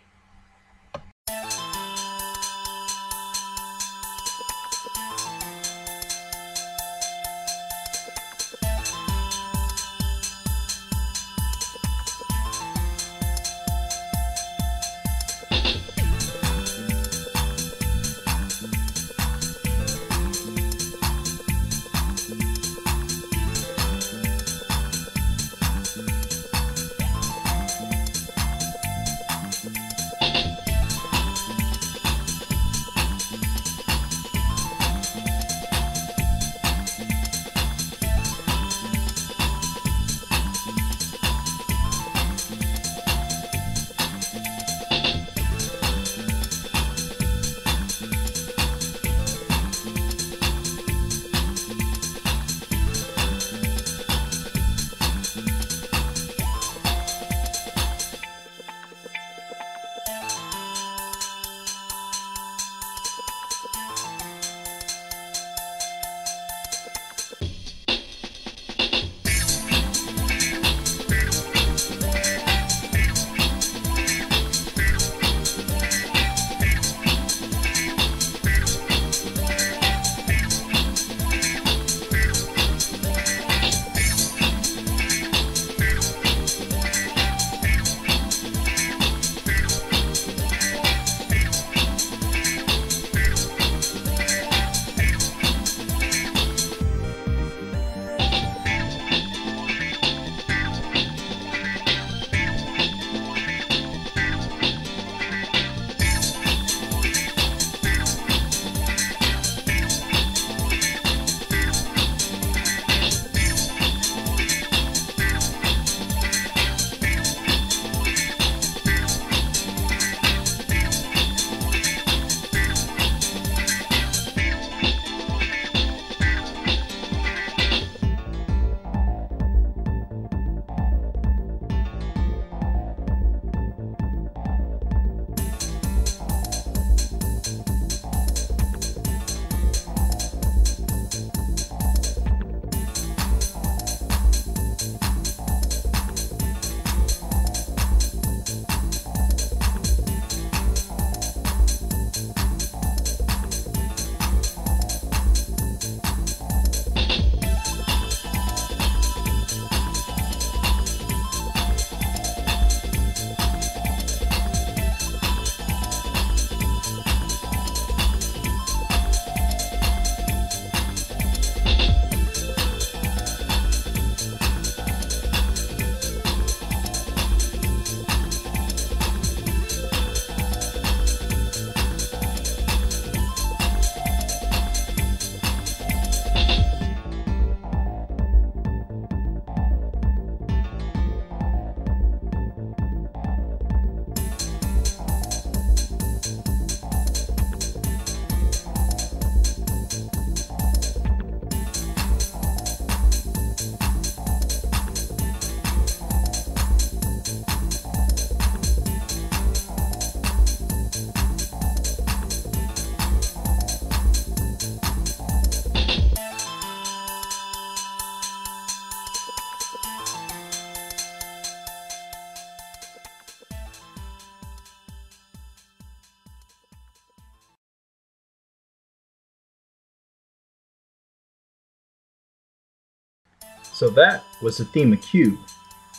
So that was the theme of Q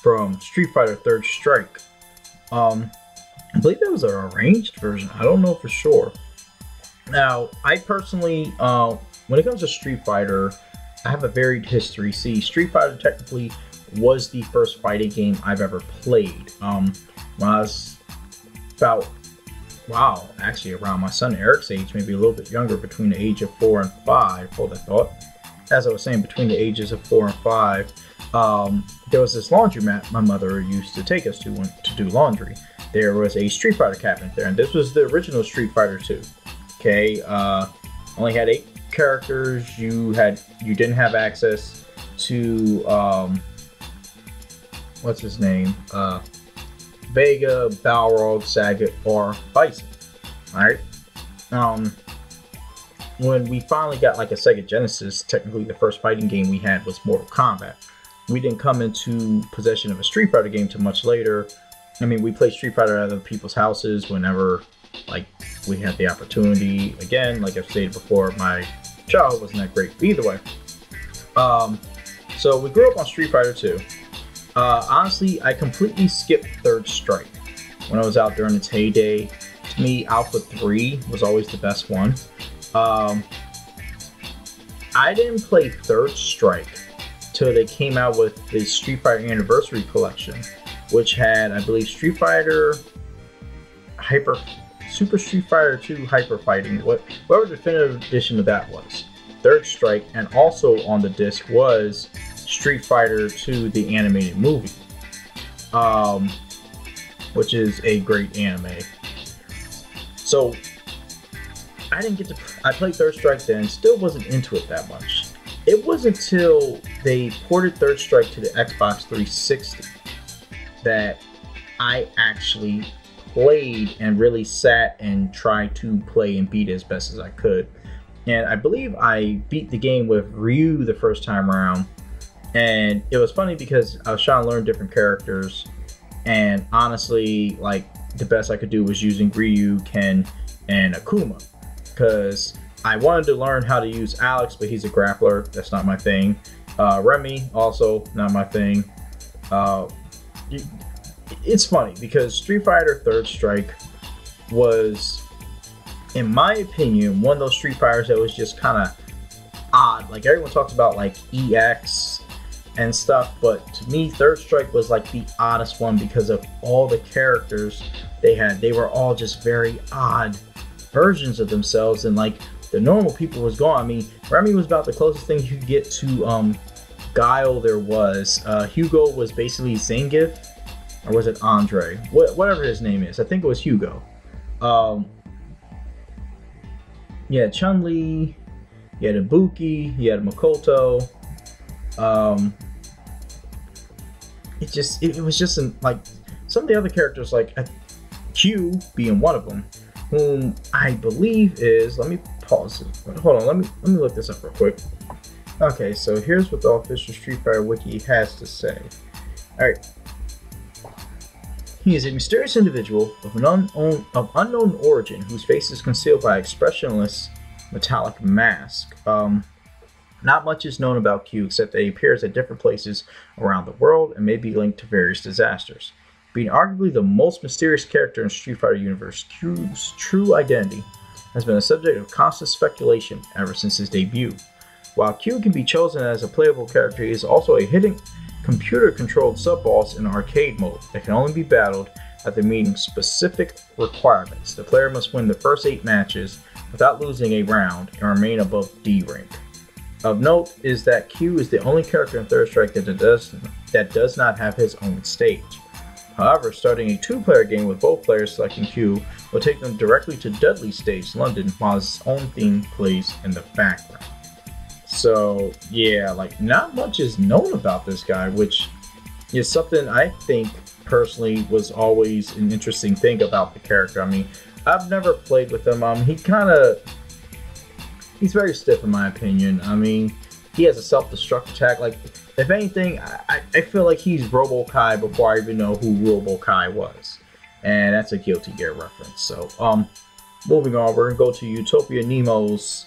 from Street Fighter Third Strike. Um, I believe that was an arranged version. I don't know for sure. Now, I personally, uh, when it comes to Street Fighter, I have a varied history. See, Street Fighter technically was the first fighting game I've ever played. Um, when I was about, wow, actually around my son Eric's age, maybe a little bit younger, between the age of four and five. Hold that thought. As I was saying, between the ages of four and five, um, there was this laundromat my mother used to take us to when, to do laundry. There was a Street Fighter cabinet there, and this was the original Street Fighter 2. Okay, uh, only had eight characters. You had you didn't have access to um, what's his name? Uh, Vega, Balrog, Sagat, or Bison. Alright? Um, when we finally got like a Sega Genesis, technically the first fighting game we had was Mortal Kombat. We didn't come into possession of a Street Fighter game too much later. I mean, we played Street Fighter at other people's houses whenever, like, we had the opportunity. Again, like I've stated before, my childhood wasn't that great. Either way, um, so we grew up on Street Fighter 2. Uh, honestly, I completely skipped Third Strike when I was out during its heyday. To me, Alpha 3 was always the best one. Um, I didn't play Third Strike till they came out with the Street Fighter Anniversary Collection, which had, I believe, Street Fighter Hyper Super Street Fighter 2 Hyper Fighting, what whatever definitive edition of that was. Third Strike, and also on the disc was Street Fighter 2 the animated movie. Um which is a great anime. So I didn't get to I played Third Strike then, still wasn't into it that much. It wasn't until they ported Third Strike to the Xbox 360 that I actually played and really sat and tried to play and beat as best as I could. And I believe I beat the game with Ryu the first time around. And it was funny because I was trying to learn different characters. And honestly, like the best I could do was using Ryu, Ken, and Akuma. Because I wanted to learn how to use Alex, but he's a grappler. That's not my thing. Uh, Remy, also not my thing. Uh, it's funny because Street Fighter Third Strike was, in my opinion, one of those Street Fighters that was just kind of odd. Like everyone talks about like EX and stuff, but to me, Third Strike was like the oddest one because of all the characters they had. They were all just very odd versions of themselves, and like the normal people was gone. I mean, Remy was about the closest thing you could get to um, Guile there was. Uh, Hugo was basically Zangief, or was it Andre? Wh- whatever his name is. I think it was Hugo. Um, yeah, Chun Li. You had Ibuki. You had Makoto. Um, it just it, it was just an, like some of the other characters like uh, Q being one of them, whom I believe is let me pause it. Hold on, let me let me look this up real quick. Okay, so here's what the official Street Fighter wiki has to say. Alright. He is a mysterious individual of an unknown of unknown origin whose face is concealed by expressionless metallic mask. Um, not much is known about Q except that he appears at different places around the world and may be linked to various disasters. Being arguably the most mysterious character in Street Fighter universe, Q's true identity has been a subject of constant speculation ever since his debut. While Q can be chosen as a playable character, he is also a hidden computer controlled sub boss in arcade mode that can only be battled after meeting specific requirements. The player must win the first eight matches without losing a round and remain above D rank. Of note is that Q is the only character in Third Strike that does, that does not have his own stage. However, starting a two player game with both players selecting Q will take them directly to Dudley Stage, London, while his own theme plays in the background. So, yeah, like, not much is known about this guy, which is something I think personally was always an interesting thing about the character. I mean, I've never played with him. Um, he kind of he's very stiff in my opinion. I mean, he has a self-destruct attack. Like, if anything, I, I feel like he's Robo-Ky before I even know who Robo-Ky was, and that's a Guilty Gear reference. So, um, moving on, we're gonna go to Utopia Nemo's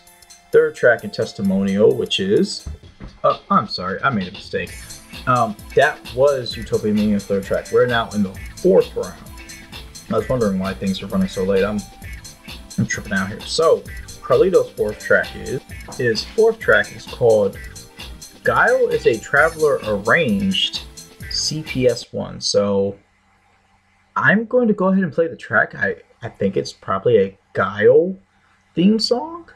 third track and testimonial, which is Oh, I'm sorry, I made a mistake. Um, that was Utopia Nemo's third track. We're now in the fourth round. I was wondering why things are running so late. I'm I'm tripping out here. So Carlito's fourth track is his fourth track is called Guile is a Traveler Arranged CPS one. So I'm going to go ahead and play the track. I, I think it's probably a Guile theme song.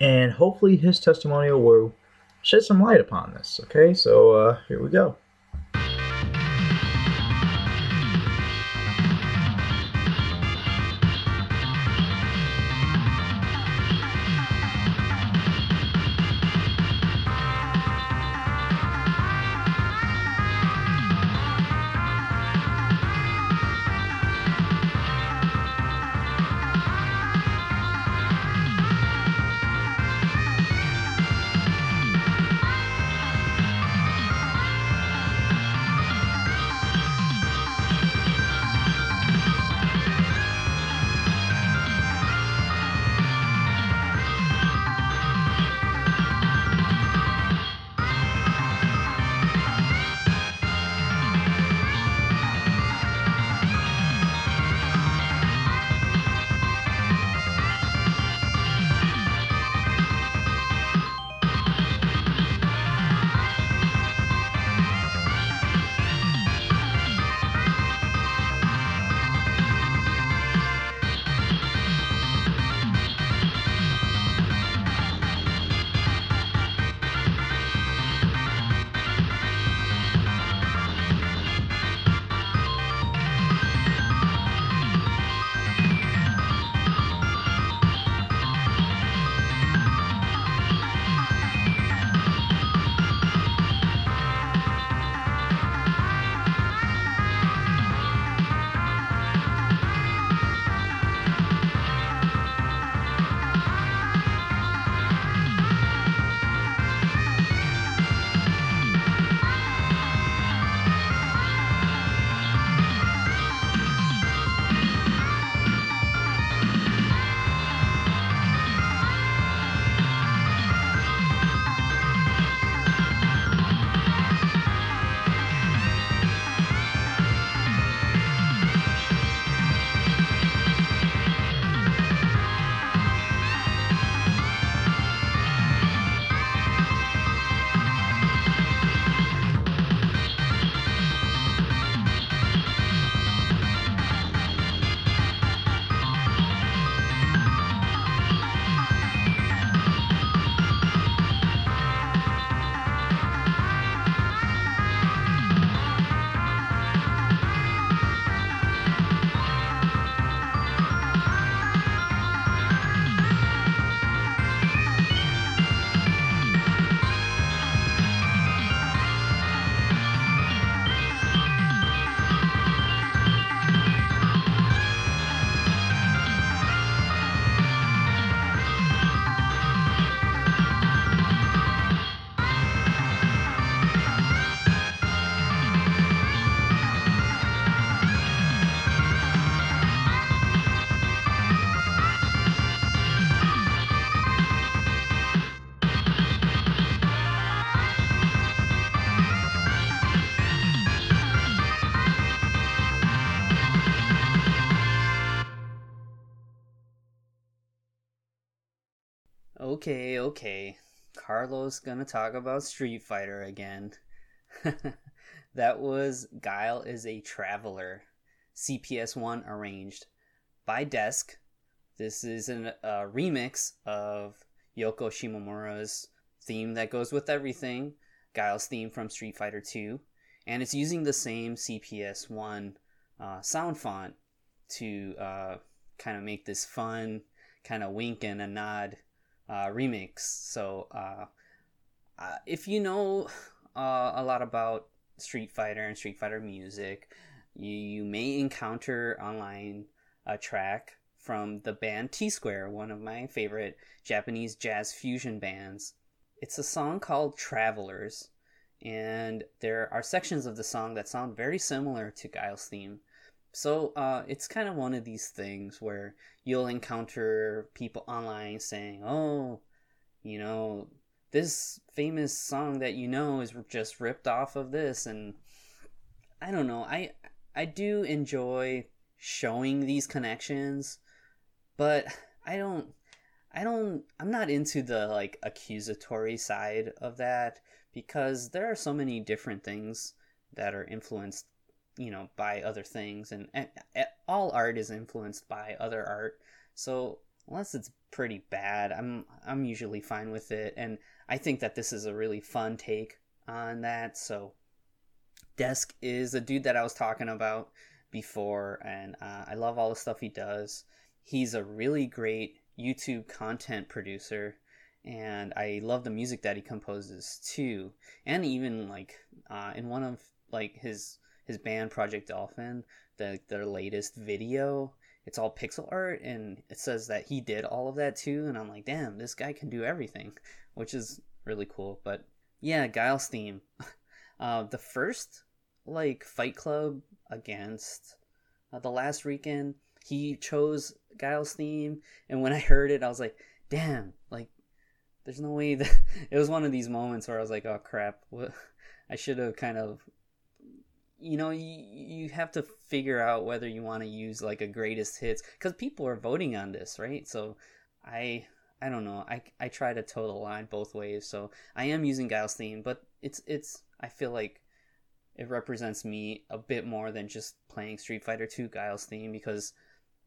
And hopefully his testimonial will shed some light upon this. Okay, so uh, here we go. 'Kay, okay. Carlos gonna talk about Street Fighter again. that was Guile is a Traveler, CPS1 arranged by Desk. This is a remix of Yoko Shimomura's theme that goes with everything, Guile's theme from Street Fighter 2, and it's using the same CPS1 uh, sound font to uh, kind of make this fun, kind of wink and a nod uh, remix. So uh, uh, if you know uh, a lot about Street Fighter and Street Fighter music, you, you may encounter online a track from the band T Square, one of my favorite Japanese jazz fusion bands. It's a song called Travelers, and there are sections of the song that sound very similar to Guile's theme. So uh, it's kind of one of these things where you'll encounter people online saying, "Oh, you know, this famous song that you know is just ripped off of this and I don't know. I I do enjoy showing these connections, but I don't I don't I'm not into the like accusatory side of that because there are so many different things that are influenced, you know, by other things and, and, and all art is influenced by other art. So, unless it's pretty bad, I'm I'm usually fine with it and I think that this is a really fun take on that. So, Desk is a dude that I was talking about before, and uh, I love all the stuff he does. He's a really great YouTube content producer, and I love the music that he composes too. And even like uh, in one of like his his band Project Dolphin, the their latest video, it's all pixel art, and it says that he did all of that too. And I'm like, damn, this guy can do everything, which is really cool. But yeah, Guile's theme. Uh, the first like Fight Club against uh, the last weekend, he chose Guile's theme, and when I heard it, I was like, "Damn!" Like, there's no way that it was one of these moments where I was like, "Oh crap!" What I should have kind of, you know, you you have to figure out whether you want to use like a greatest hits because people are voting on this, right? So, I I don't know. I I try to toe the line both ways. So I am using Guile's theme, but it's it's I feel like it represents me a bit more than just playing Street Fighter 2 Guile's theme because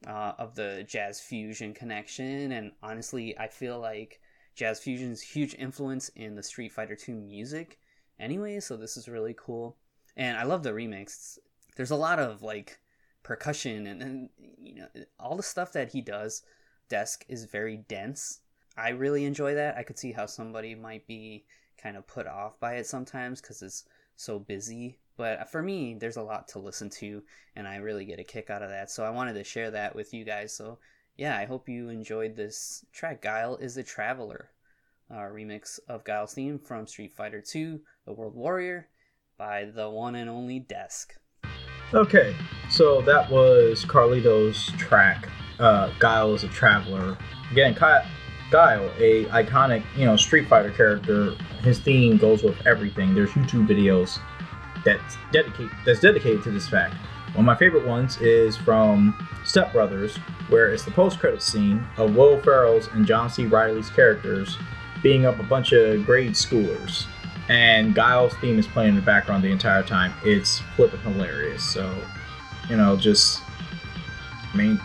uh, of the jazz fusion connection. And honestly, I feel like jazz fusion's huge influence in the Street Fighter 2 music anyway, so this is really cool. And I love the remix. There's a lot of like percussion and, and you know all the stuff that he does. Desk is very dense. I really enjoy that. I could see how somebody might be kind of put off by it sometimes because it's so busy. But for me, there's a lot to listen to, and I really get a kick out of that. So I wanted to share that with you guys. So yeah, I hope you enjoyed this track. Guile is a Traveler, uh, remix of Guile's theme from Street Fighter II, The World Warrior, by the one and only Desk. Okay, so that was Carlito's track. Uh, Guile is a Traveler. Again, Guile, a iconic, you know, Street Fighter character. His theme goes with everything. There's YouTube videos that's dedicate that's dedicated to this fact. One of my favorite ones is from Step Brothers, where it's the post-credit scene of Will Ferrell's and John C. Reilly's characters being up a bunch of grade schoolers, and Guile's theme is playing in the background the entire time. It's flipping hilarious. So, you know, just I mean,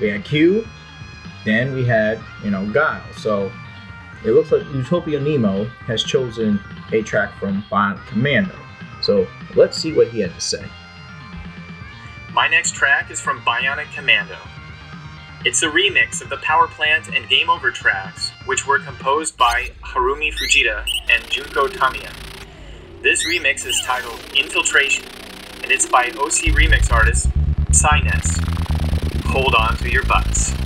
we had Q, then we had you know Guile. So it looks like Utopia Nemo has chosen a track from Bionic Commando. So let's see what he had to say. My next track is from Bionic Commando. It's a remix of the Power Plant and Game Over tracks, which were composed by Harumi Fujita and Junko Tamiya. This remix is titled Infiltration, and it's by OC remix artist PsyNES. Hold on to your butts.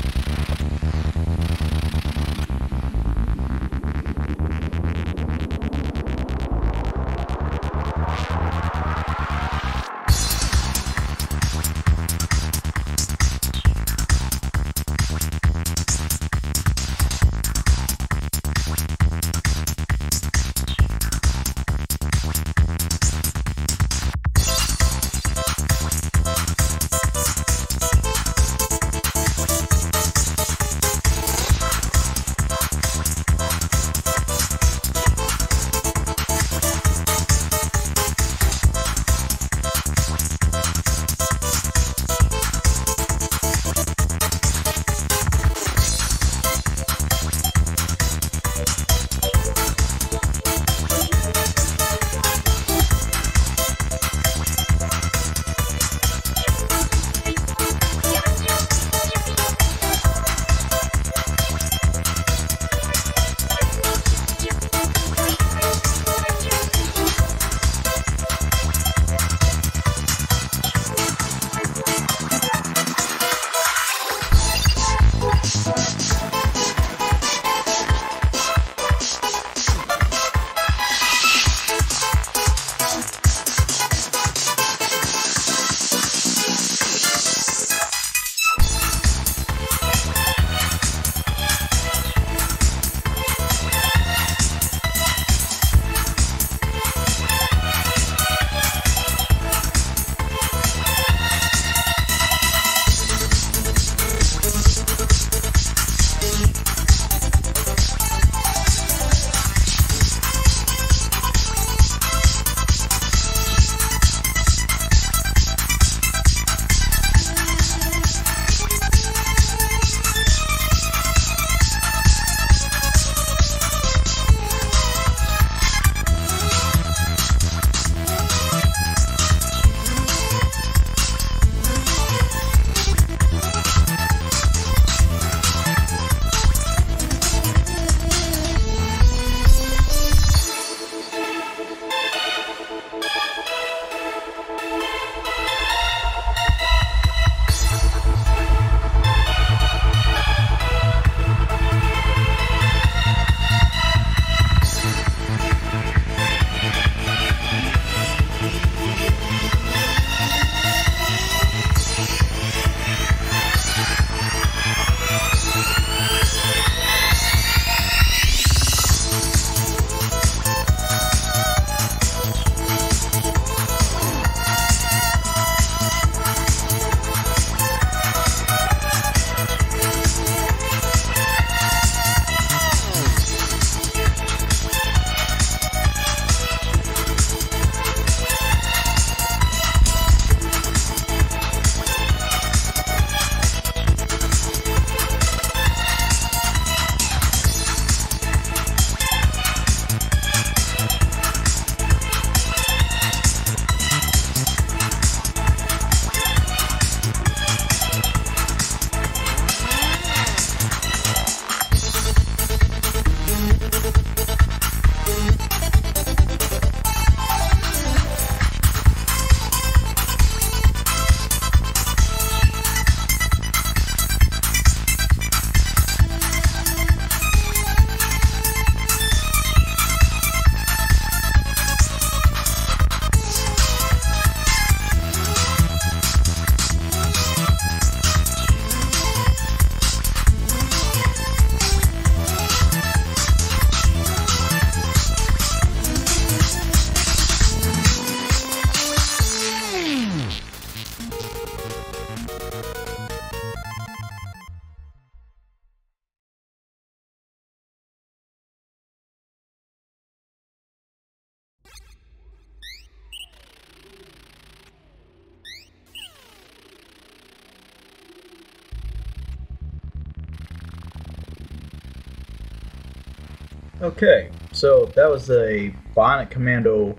Okay, so that was a Bionic Commando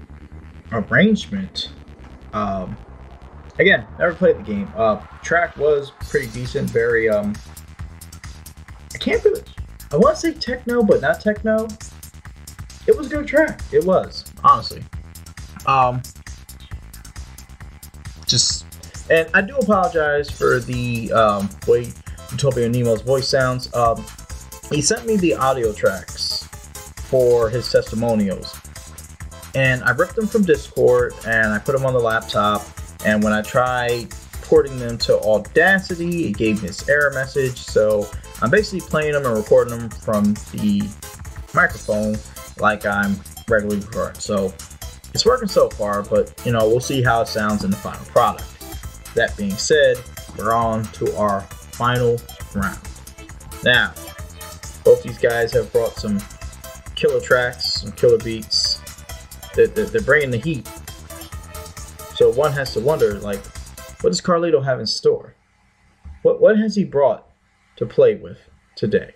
arrangement. Um, again, never played the game. Uh, track was pretty decent, very um. I can't really. I want to say techno, but not techno. It was a good track. It was honestly. Um. Just, and I do apologize for the um way Utopia Nemo's voice sounds. Um, he sent me the audio tracks for his testimonials. And I ripped them from Discord and I put them on the laptop. And when I tried porting them to Audacity, it gave me this error message. So I'm basically playing them and recording them from the microphone like I'm regularly recording. So it's working so far, but you know, we'll see how it sounds in the final product. That being said, we're on to our final round. Now, both these guys have brought some killer tracks, some killer beats. They're, they're, they're bringing the heat. So one has to wonder, like, what does Carlito have in store? What what has he brought to play with today?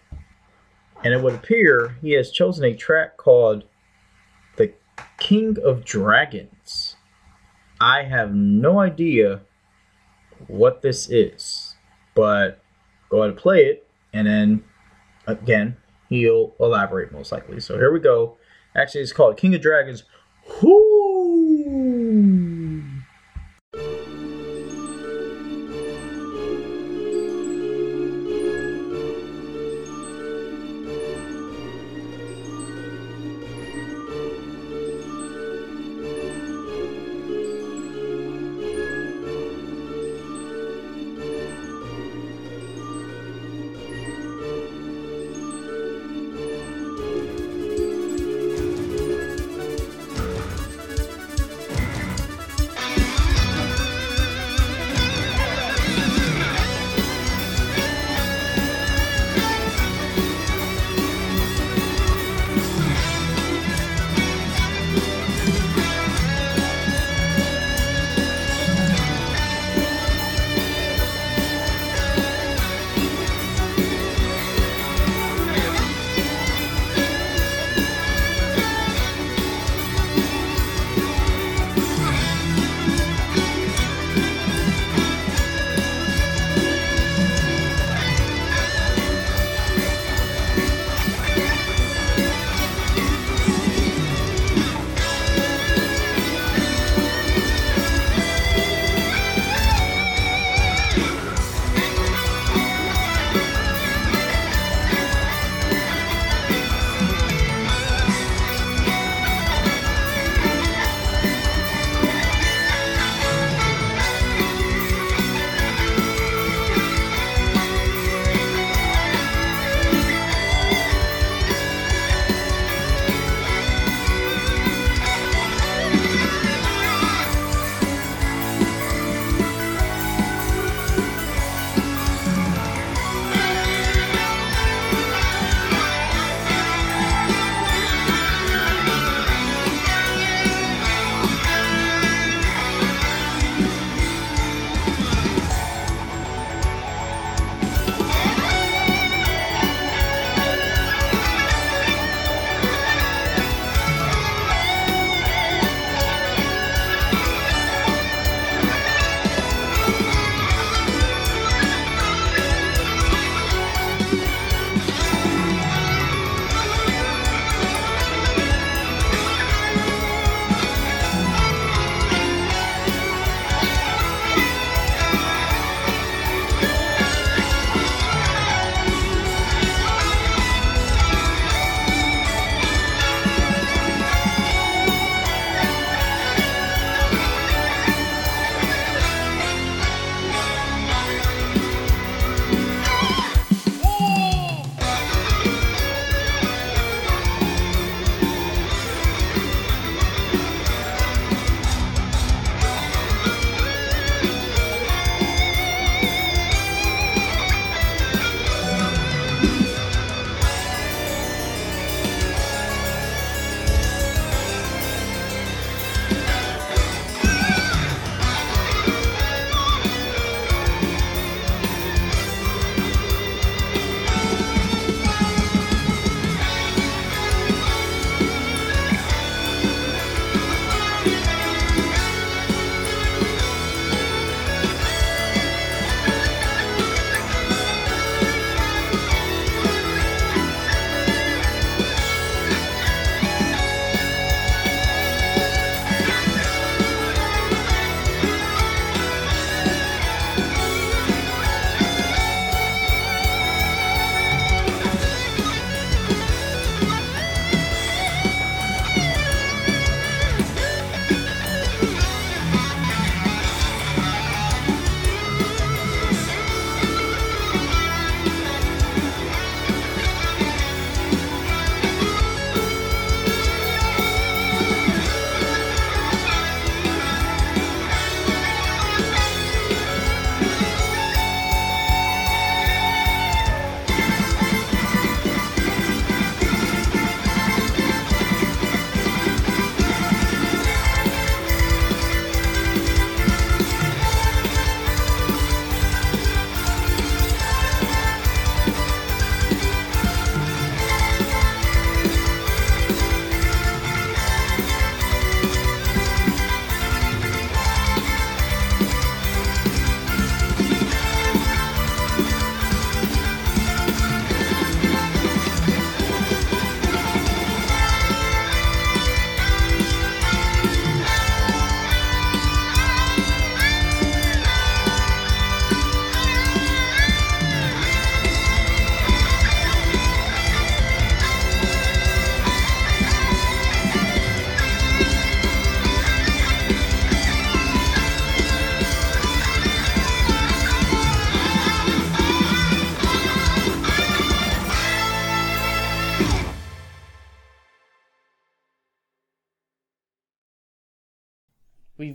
And it would appear he has chosen a track called "The King of Dragons." I have no idea what this is, but go ahead and play it, and then again he'll elaborate most likely. So here we go. Actually, it's called King of Dragons. Whoo!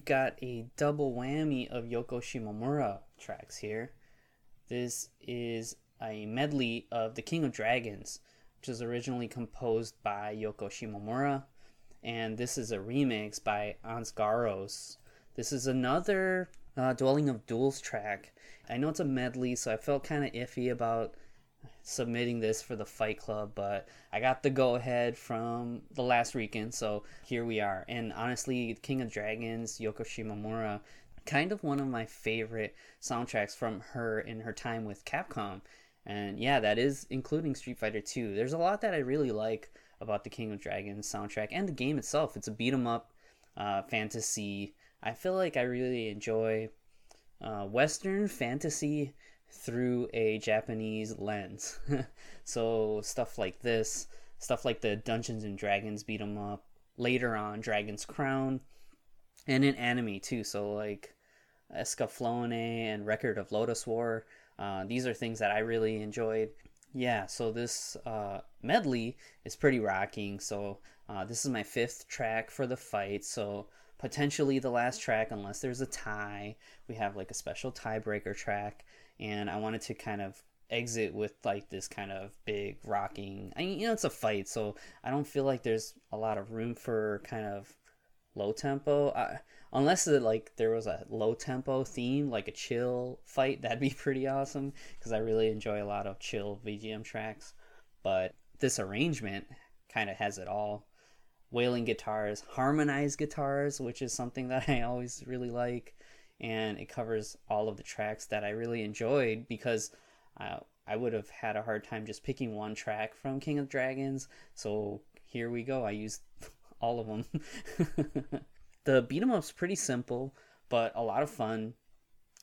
We've got a double whammy of Yoko Shimomura tracks here. This is a medley of The King of Dragons, which was originally composed by Yoko Shimomura, and this is a remix by Ansgaros. This is another uh, Dwelling of Duels track. I know it's a medley, so I felt kind of iffy about submitting this for the Fight Club, but I got the go ahead from the last weekend, so here we are. And honestly, King of Dragons, Yoko Shimomura, kind of one of my favorite soundtracks from her in her time with Capcom. And yeah, that is including Street Fighter 2. There's a lot that I really like about the King of Dragons soundtrack and the game itself. It's a beat 'em up uh, fantasy. I feel like I really enjoy uh, Western fantasy through a Japanese lens. so stuff like this, stuff like the Dungeons and Dragons beat 'em up. Later on, Dragon's Crown, and in anime too. So like Escaflowne and Record of Lodoss War. Uh, these are things that I really enjoyed. Yeah, so this uh, medley is pretty rocking. So uh, this is my fifth track for the fight. So potentially the last track, unless there's a tie. We have like a special tiebreaker track, and I wanted to kind of exit with like this kind of big rocking. I mean, you know, it's a fight, so I don't feel like there's a lot of room for kind of low tempo. Unless it, like there was a low tempo theme, like a chill fight, that'd be pretty awesome. Because I really enjoy a lot of chill VGM tracks. But this arrangement kind of has it all. Wailing guitars, harmonized guitars, which is something that I always really like, and it covers all of the tracks that I really enjoyed because uh, I would have had a hard time just picking one track from King of Dragons. So here we go. I used all of them. the beat 'em up's pretty simple, but a lot of fun.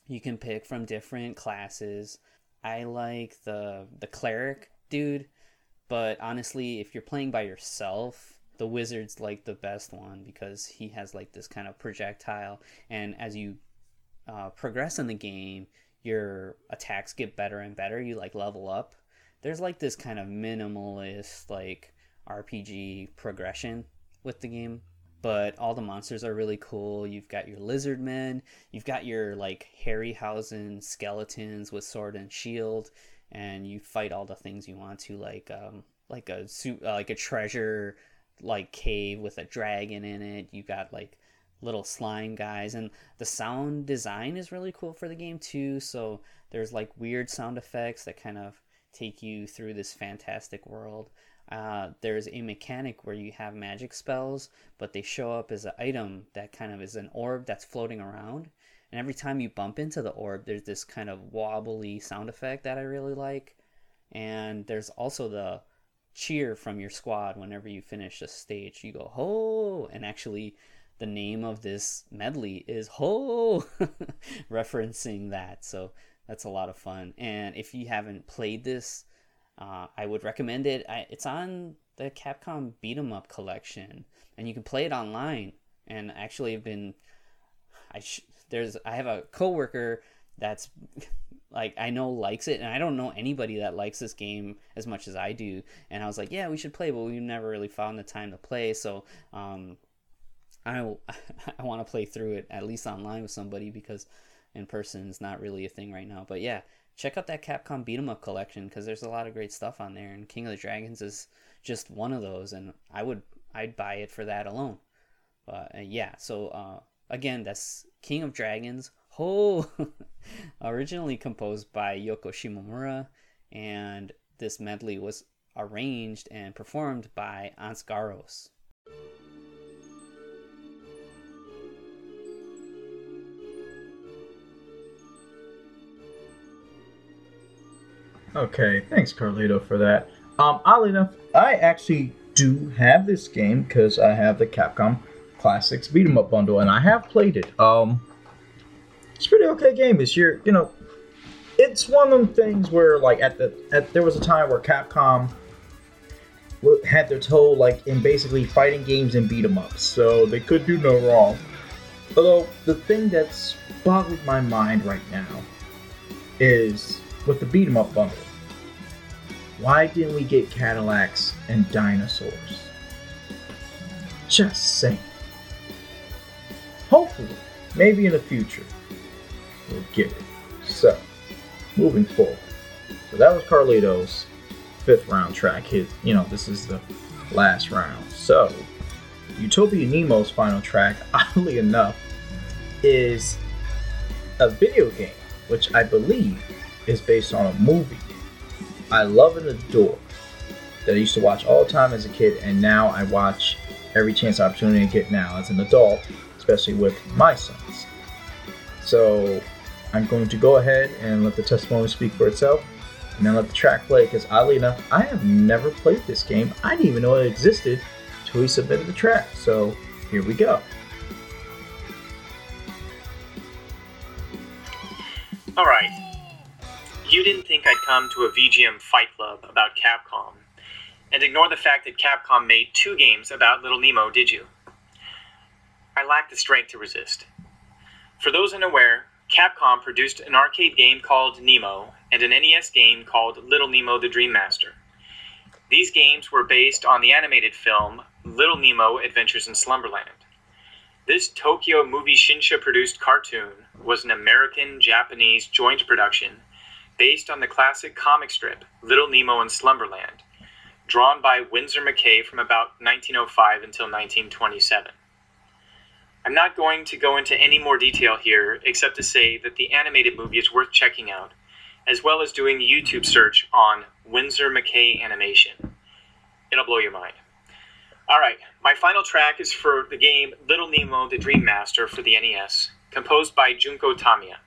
You can pick from different classes. I like the the cleric dude, but honestly, if you're playing by yourself, the wizard's like the best one because he has like this kind of projectile, and as you uh, progress in the game, your attacks get better and better. You like level up. There's like this kind of minimalist like RPG progression with the game but all the monsters are really cool. You've got your lizard men, you've got your like Harryhausen skeletons with sword and shield, and you fight all the things you want to, like um, like a uh, like a treasure, like cave with a dragon in it. You got like little slime guys, and the sound design is really cool for the game too. So there's like weird sound effects that kind of take you through this fantastic world. Uh, there's a mechanic where you have magic spells, but they show up as an item that kind of is an orb that's floating around. And every time you bump into the orb, there's this kind of wobbly sound effect that I really like. And there's also the cheer from your squad whenever you finish a stage. You go, ho! And actually, the name of this medley is ho! referencing that. So that's a lot of fun. And if you haven't played this, uh, I would recommend it. I, it's on the Capcom Beat 'em Up collection, and you can play it online. And actually, I've been, I sh- there's I have a coworker that's like I know likes it, and I don't know anybody that likes this game as much as I do. And I was like, yeah, we should play, but we never really found the time to play. So um, I I want to play through it at least online with somebody because in person is not really a thing right now. But yeah, check out that Capcom Beat 'em Up collection because there's a lot of great stuff on there, and King of the Dragons is just one of those, and I would I'd buy it for that alone. But uh, yeah, so uh, again, that's King of Dragons. Oh, originally composed by Yoko Shimomura, and this medley was arranged and performed by Ans Okay, thanks Carlito for that. Um, oddly enough, I actually do have this game because I have the Capcom Classics Beat 'em Up bundle, and I have played it. Um, it's pretty okay game. It's your, you know, it's one of them things where like at the at there was a time where Capcom had their toe like in basically fighting games and beat 'em ups, so they could do no wrong. Although the thing that's boggling my mind right now is with the beat 'em up bundle. Why didn't we get Cadillacs and dinosaurs? Just saying. hopefully, maybe in the future, we'll get it. So, moving forward. So that was Carlito's fifth round track hit. You know, this is the last round. So, Utopia Nemo's final track, oddly enough, is a video game, which I believe is based on a movie. I love and adore that I used to watch all the time as a kid, and now I watch every chance opportunity I get now as an adult, especially with my sons. So I'm going to go ahead and let the testimony speak for itself, and then let the track play. Because oddly enough, I have never played this game. I didn't even know it existed until he submitted the track. So here we go. All right. You didn't think I'd come to a VGM Fight Club about Capcom and ignore the fact that Capcom made two games about Little Nemo, did you? I lacked the strength to resist. For those unaware, Capcom produced an arcade game called Nemo and an NES game called Little Nemo the Dream Master. These games were based on the animated film Little Nemo Adventures in Slumberland. This Tokyo Movie Shinsha produced cartoon was an American Japanese joint production based on the classic comic strip Little Nemo in Slumberland, drawn by Winsor McCay from about 1905 until 1927. I'm not going to go into any more detail here except to say that the animated movie is worth checking out, as well as doing a YouTube search on Winsor McCay Animation. It'll blow your mind. All right, my final track is for the game Little Nemo the Dream Master for the NES, composed by Junko Tamiya.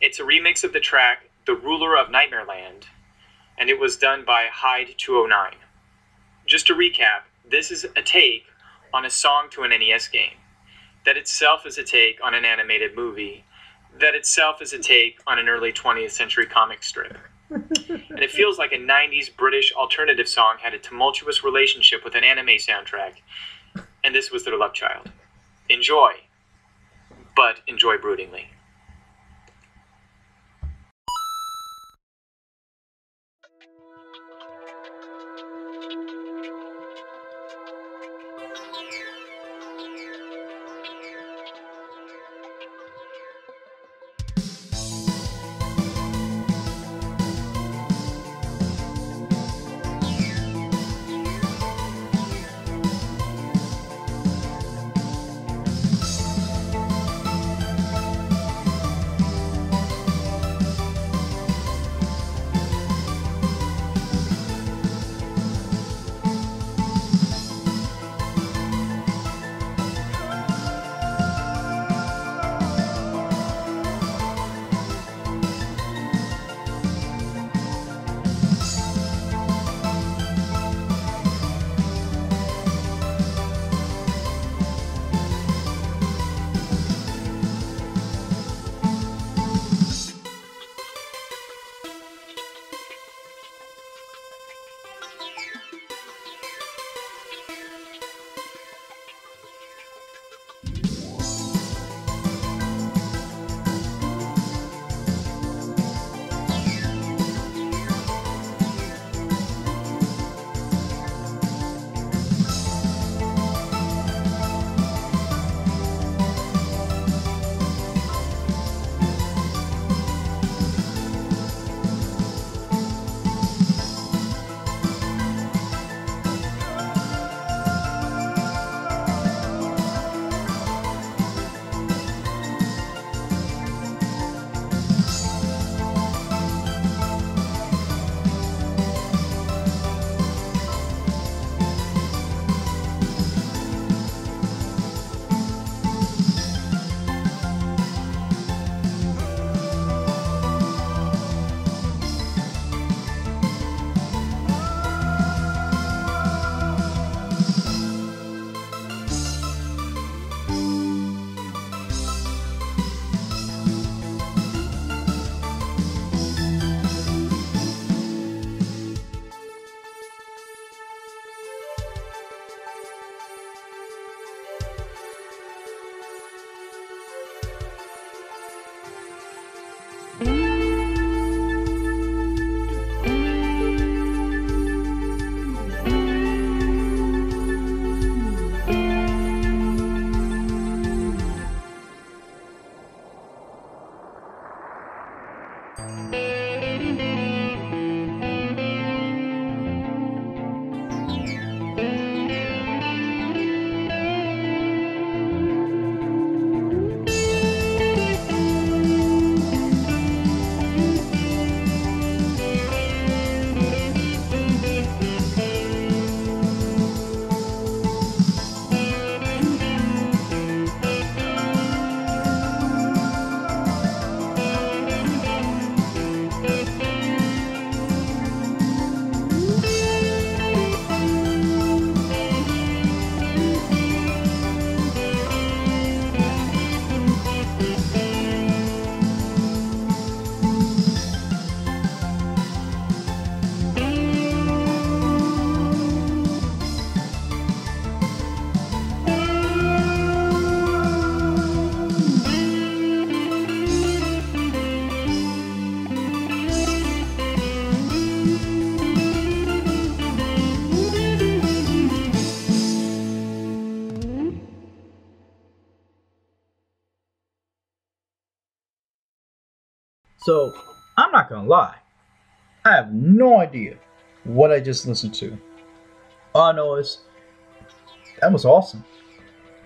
It's a remix of the track The Ruler of Nightmare Land, and it was done by Hyde 209. Just to recap, this is a take on a song to an NES game. That itself is a take on an animated movie. That itself is a take on an early 20th century comic strip. and it feels like a 90s British alternative song had a tumultuous relationship with an anime soundtrack, and this was their love child. Enjoy, but enjoy broodingly. So I'm not gonna lie, I have no idea what I just listened to. All I know is that was awesome.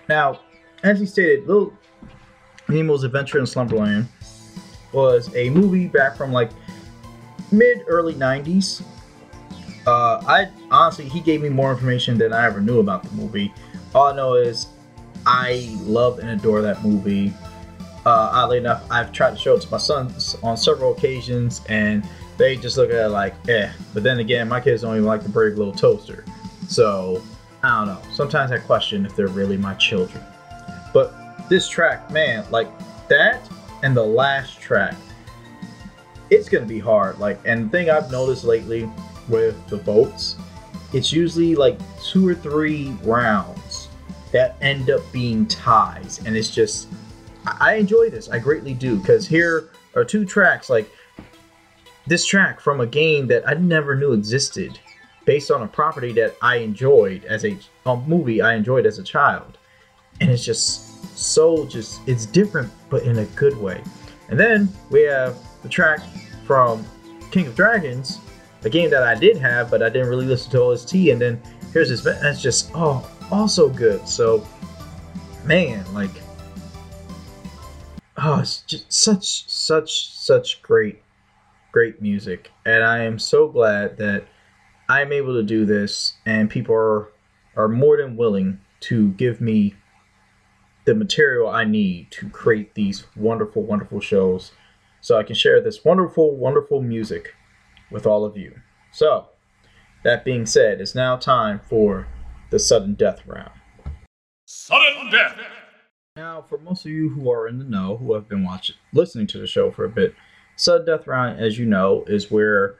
Now, as he stated, Little Nemo's Adventure in Slumberland was a movie back from like mid early 90s. Uh, I honestly, he gave me more information than I ever knew about the movie. All I know is I love and adore that movie. Uh, oddly enough, I've tried to show it to my sons on several occasions, and they just look at it like, eh. But then again, my kids don't even like the Brave Little Toaster. So, I don't know. Sometimes I question if they're really my children. But this track, man, like that and the last track, it's gonna be hard. Like, and the thing I've noticed lately with the votes, it's usually like two or three rounds that end up being ties, and it's just I enjoy this. I greatly do because here are two tracks like this track from a game that I never knew existed, based on a property that I enjoyed as a, a movie I enjoyed as a child, and it's just so just it's different but in a good way. And then we have the track from King of Dragons, a game that I did have but I didn't really listen to OST, and then here's this that's just oh also good. So man, like oh it's just such such such great great music. And i am so glad that i'm able to do this and people are are more than willing to give me the material i need to create these wonderful wonderful shows so i can share this wonderful wonderful music with all of you. So that being said it's now time for the sudden death round. Sudden death. Now, for most of you who are in the know, who have been watching, listening to the show for a bit, sudden death round, as you know, is where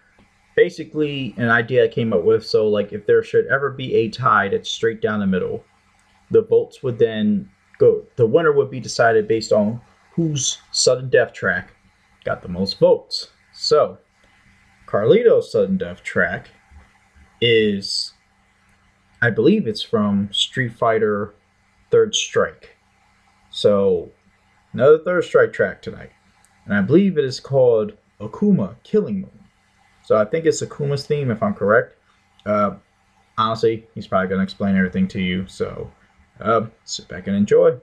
basically an idea I came up with. So, like, if there should ever be a tie that's straight down the middle, the votes would then go. The winner would be decided based on whose sudden death track got the most votes. So, Carlito's sudden death track is, I believe it's from Street Fighter Third Strike. So, another third strike track tonight. And I believe it is called Akuma Killing Moon. So I think it's Akuma's theme, if I'm correct. Uh, honestly, he's probably going to explain everything to you. So uh, sit back and enjoy.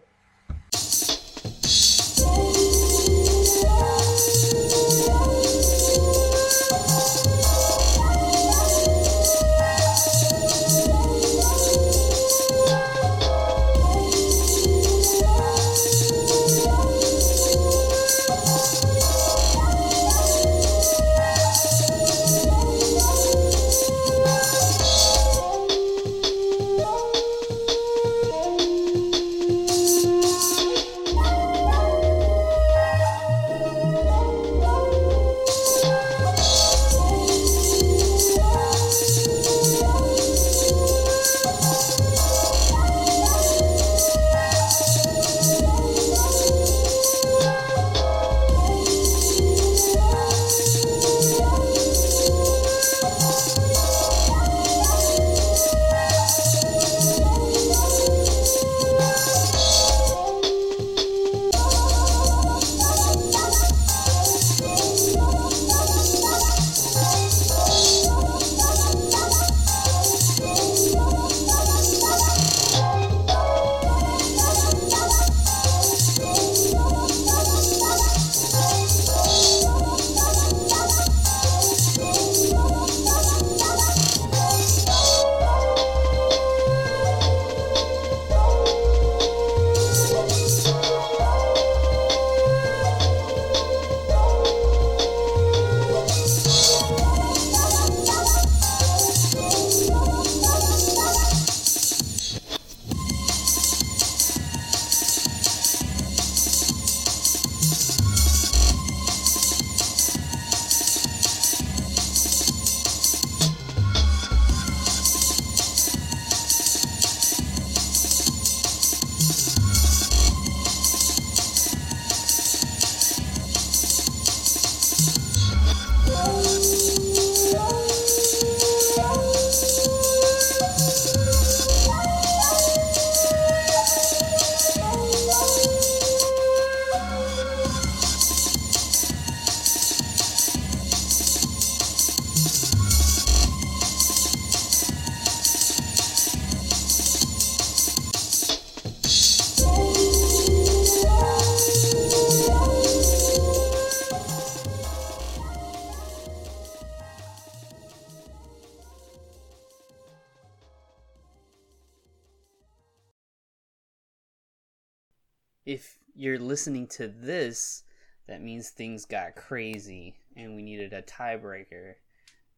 Listening to this, that means things got crazy and we needed a tiebreaker.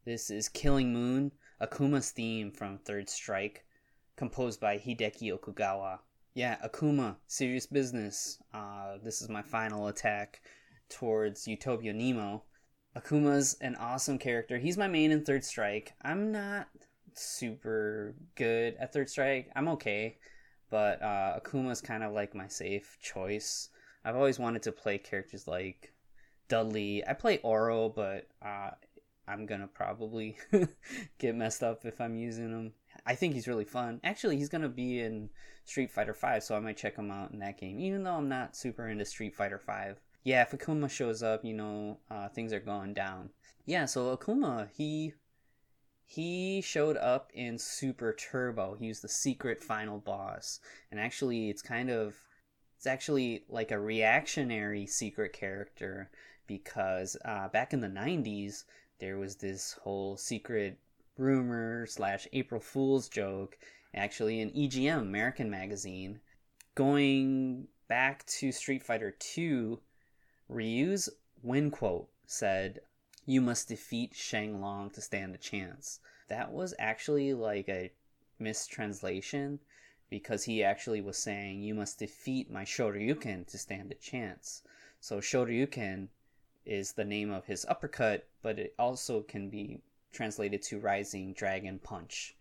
This is Killing Moon, Akuma's theme from Third Strike, composed by Hideki Okugawa. Yeah, Akuma, serious business. Uh, this is my final attack towards Utopia Nemo. Akuma's an awesome character. He's my main in Third Strike. I'm not super good at Third Strike. I'm okay, but uh, Akuma's kind of like my safe choice. I've always wanted to play characters like Dudley. I play Oro, but uh, I'm gonna probably get messed up if I'm using him. I think he's really fun. Actually, he's gonna be in Street Fighter Five, so I might check him out in that game. Even though I'm not super into Street Fighter Five. Yeah, if Akuma shows up, you know, uh, things are going down. Yeah, so Akuma, he he showed up in Super Turbo. He was the secret final boss, and actually, it's kind of it's actually like a reactionary secret character because uh, back in the 90s there was this whole secret rumor slash april fool's joke actually in egm american magazine going back to street fighter 2 ryu's win quote said you must defeat shang long to stand a chance. That was actually like a mistranslation because he actually was saying you must defeat my shoryuken to stand a chance so shoryuken is the name of his uppercut, but it also can be translated to Rising Dragon Punch.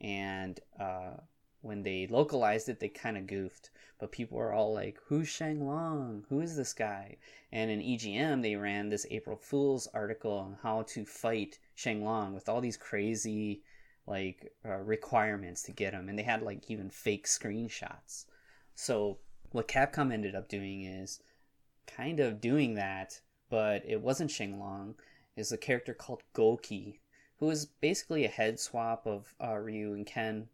And uh, when they localized it, they kind of goofed. But people were all like, Who's Shang Long? Who is this guy? And in EGM, they ran this April Fool's article on how to fight Shang Long with all these crazy like uh, requirements to get them And they had like even fake screenshots. So what Capcom ended up doing is kind of doing that but it wasn't Shenlong. Is a character called Gouki, who is basically a head swap of uh, Ryu and Ken,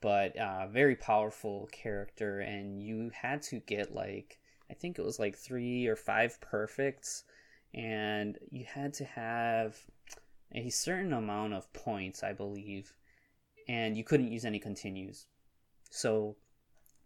but uh, very powerful character. And you had to get like I think it was like three or five perfects, and you had to have a certain amount of points, I believe, and you couldn't use any continues. So,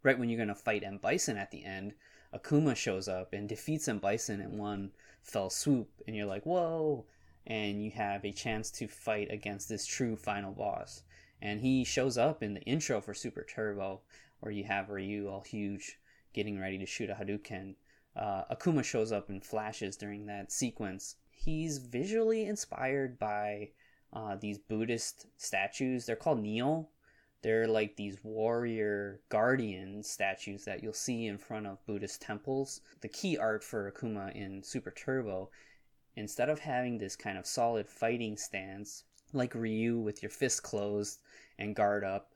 right when you're gonna fight M Bison at the end, Akuma shows up and defeats M Bison in one fell swoop, and you're like, whoa! And you have a chance to fight against this true final boss. And he shows up in the intro for Super Turbo, where you have Ryu all huge, getting ready to shoot a Hadouken. Uh, Akuma shows up in flashes during that sequence. He's visually inspired by uh, these Buddhist statues. They're called Nio, they're like these warrior guardian statues that you'll see in front of Buddhist temples. The key art for Akuma in Super Turbo, instead of having this kind of solid fighting stance, like Ryu with your fist closed and guard up,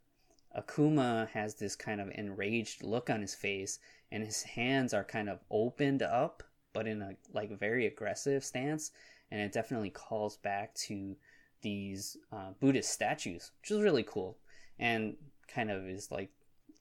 Akuma has this kind of enraged look on his face, and his hands are kind of opened up, but in a like very aggressive stance, and it definitely calls back to these uh, Buddhist statues, which is really cool and kind of is like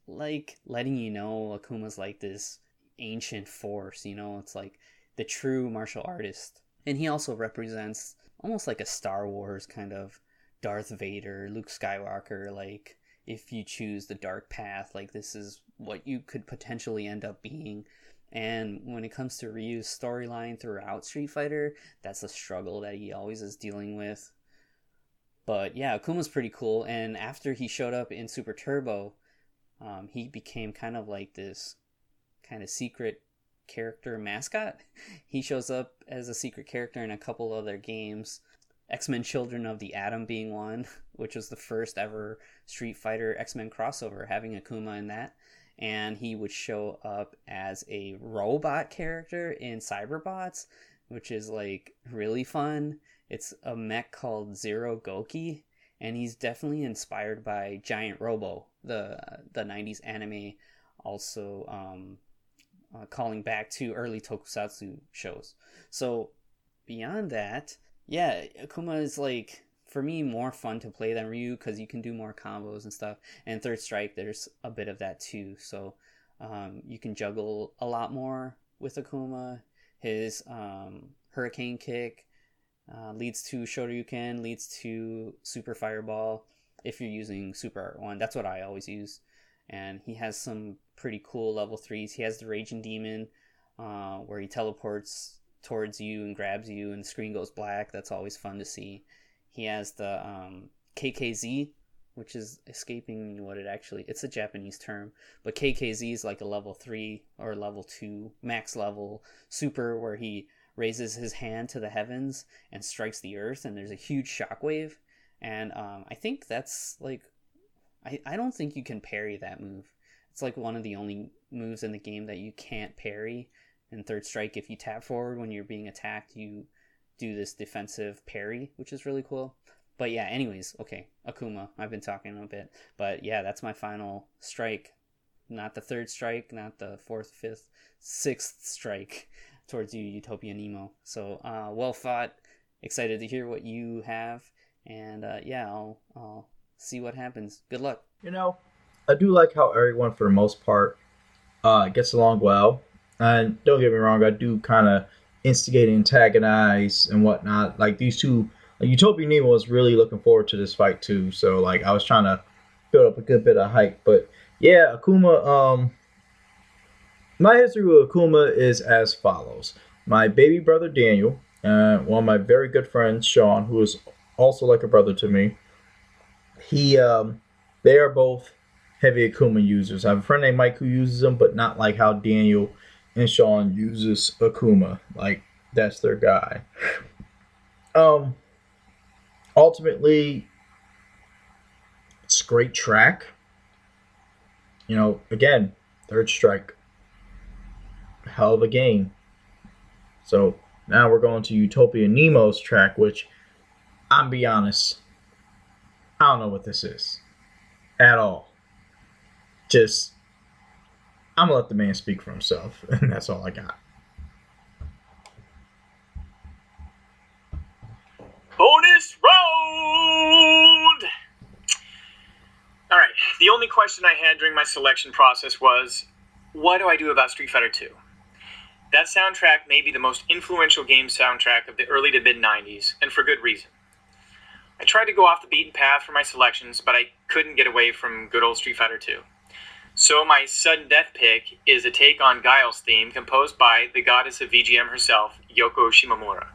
like letting you know Akuma's like this ancient force, you know, it's like the true martial artist. And he also represents almost like a Star Wars kind of Darth Vader, Luke Skywalker, like if you choose the dark path, like this is what you could potentially end up being. And when it comes to Ryu's storyline throughout Street Fighter, that's a struggle that he always is dealing with. But yeah, Akuma's pretty cool. And after he showed up in Super Turbo, um, he became kind of like this kind of secret character mascot. He shows up as a secret character in a couple other games. X Men Children of the Atom being one, which was the first ever Street Fighter X Men crossover, having Akuma in that. And he would show up as a robot character in Cyberbots, which is like really fun. It's a mech called Zero Gouki, and he's definitely inspired by Giant Robo, the the '90s anime. Also, um, uh, calling back to early tokusatsu shows. So beyond that, yeah, Akuma is like for me more fun to play than Ryu because you can do more combos and stuff. And Third Strike, there's a bit of that too. So um, you can juggle a lot more with Akuma. His um, Hurricane Kick uh, leads to Shoryuken, leads to Super Fireball if you're using Super Art 1. That's what I always use. and he has some pretty cool level threes. He has the Raging Demon, uh, where he teleports towards you and grabs you, and the screen goes black. That's always fun to see. He has the um, KKZ, which is escaping me what it actually. It's a Japanese term, but KKZ is like a level three or level two max level super, where he raises his hand to the heavens and strikes the earth, and there's a huge shockwave. And um, I think that's like, I, I don't think you can parry that move. It's like one of the only moves in the game that you can't parry. In Third Strike, if you tap forward when you're being attacked, you do this defensive parry, which is really cool. But yeah, anyways, okay, Akuma. I've been talking a bit, but yeah, that's my final strike. Not the third strike, not the fourth, fifth, sixth strike towards you, Utopia Nemo. So uh, well fought. Excited to hear what you have, and uh, yeah, I'll I'll see what happens. Good luck. You know, I do like how everyone, for the most part, uh, gets along well. And don't get me wrong, I do kind of instigate, antagonize, and whatnot. Like these two, like Utopia Nemo was really looking forward to this fight too. So like I was trying to build up a good bit of hype. But yeah, Akuma. Um, my history with Akuma is as follows: my baby brother Daniel, uh, one of my very good friends Sean, who is also like a brother to me. He, um, they are both heavy Akuma users. I have a friend named Mike who uses them, but not like how Daniel and Sean uses Akuma. Like that's their guy. Um ultimately it's great track. You know, again, third strike. Hell of a game. So now we're going to Utopia Nemo's track, which I'm be honest, I don't know what this is. At all just I'm gonna let the man speak for himself, and that's all I got. Bonus round! Alright, the only question I had during my selection process was what do I do about Street Fighter 2? That soundtrack may be the most influential game soundtrack of the early to mid 90s, and for good reason. I tried to go off the beaten path for my selections, but I couldn't get away from good old Street Fighter 2. So my sudden death pick is a take on Guile's theme composed by the goddess of VGM herself, Yoko Shimomura.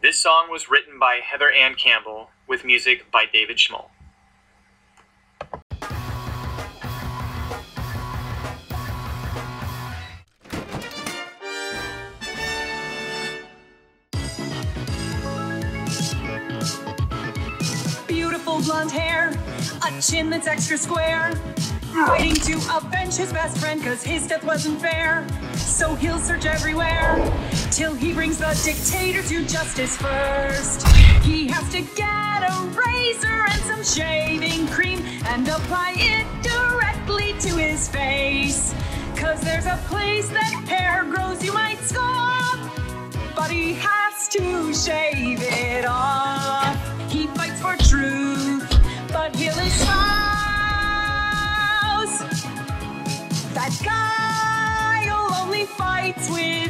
This song was written by Heather Ann Campbell with music by David Schmoll. Beautiful blonde hair, a chin that's extra square. Waiting to avenge his best friend cause his death wasn't fair. So he'll search everywhere till he brings the dictator to justice first. He has to get a razor and some shaving cream and apply it directly to his face. Cause there's a place that hair grows you might scoff, but he has to shave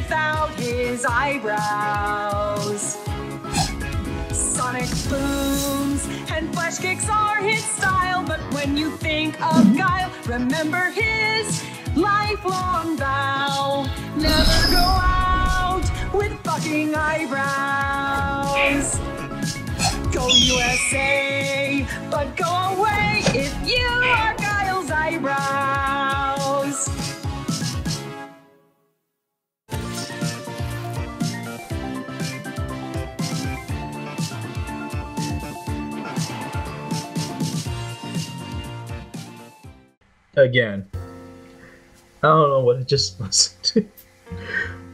without his eyebrows. Sonic booms and flash kicks are his style, but when you think of Guile, remember his lifelong vow. Never go out with fucking eyebrows. Go USA, but go away if you are Guile's eyebrows. Again, I don't know what I just to,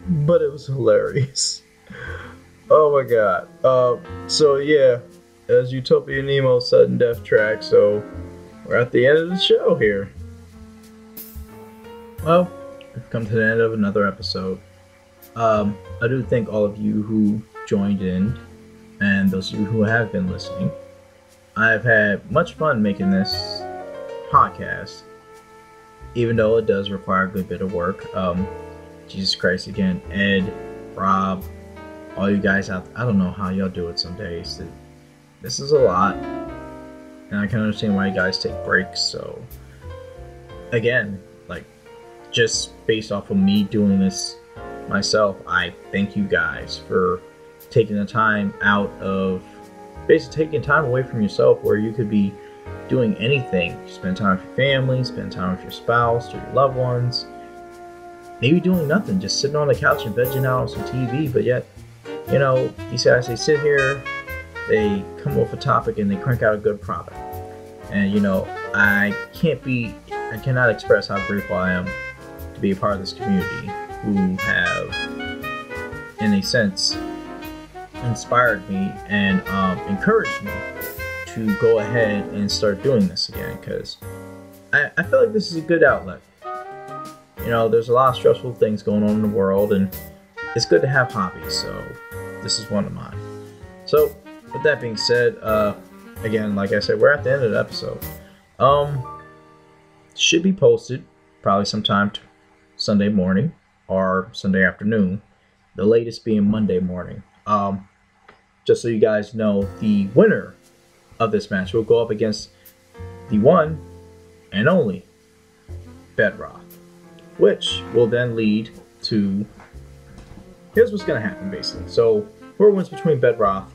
but it was hilarious. Oh my god. Uh, so yeah, as Utopia Nemo sudden death track, so we're at the end of the show here. Well, we've come to the end of another episode. Um, I do thank all of you who joined in, and those of you who have been listening. I've had much fun making this podcast, even though it does require a good bit of work. Um, Jesus Christ again, Ed, Rob, all you guys out. I don't know how y'all do it some days. This is a lot, and I can understand why you guys take breaks. So, again, like just based off of me doing this myself, I thank you guys for taking the time out of basically taking time away from yourself where you could be doing anything. Spend time with your family, spend time with your spouse or your loved ones. Maybe doing nothing, just sitting on the couch and vegging out on some TV, but yet, you know, these guys they sit here, they come up with a topic and they crank out a good product. And you know, I can't be I cannot express how grateful I am to be a part of this community who have in a sense inspired me and um, encouraged me to go ahead and start doing this again because I, I feel like this is a good outlet. You know, there's a lot of stressful things going on in the world, and it's good to have hobbies. So, this is one of mine. So, with that being said, uh, again, like I said, we're at the end of the episode. Um, should be posted probably sometime t- Sunday morning or Sunday afternoon. The latest being Monday morning. Um, just so you guys know, the winner of this match will go up against the one and only Bedroth, which will then lead to. Here's what's going to happen basically. So, whoever wins between Bedroth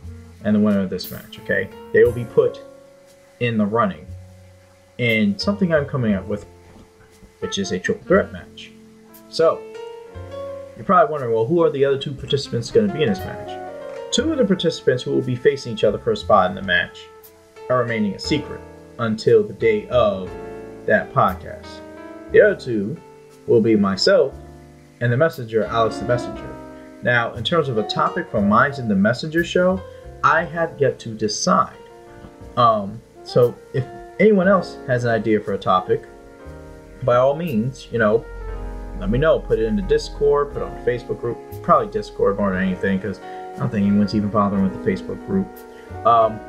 and the winner of this match, okay, they will be put in the running in something I'm coming up with, which is a triple threat match. So, you're probably wondering, well, who are the other two participants going to be in this match? Two of the participants who will be facing each other for a spot in the match are remaining a secret until the day of that podcast. The other two will be myself and the messenger, Alex the Messenger. Now, in terms of a topic for Minds in the Messenger show, I have yet to decide. Um, so if anyone else has an idea for a topic, by all means, you know, let me know. Put it in the Discord, put it on the Facebook group. Probably Discord more than anything, because I don't think anyone's even bothering with the Facebook group. Um,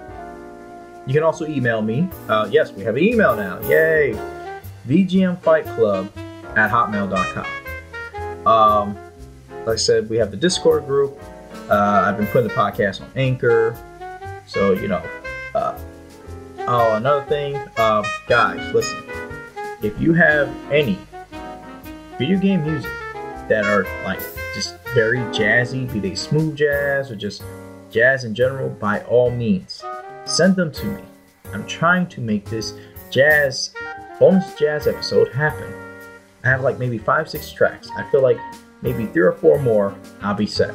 you can also email me. Uh, yes, we have an email now. Yay! VGMFightClub at hotmail.com. Um, like I said, we have the Discord group. Uh, I've been putting the podcast on Anchor. So, you know. Uh, oh, another thing. Um, guys, listen. If you have any video game music that are like just very jazzy, be they smooth jazz or just jazz in general, by all means, send them to me. I'm trying to make this jazz bonus jazz episode happen. I have like maybe five, six tracks. I feel like maybe three or four more, I'll be set.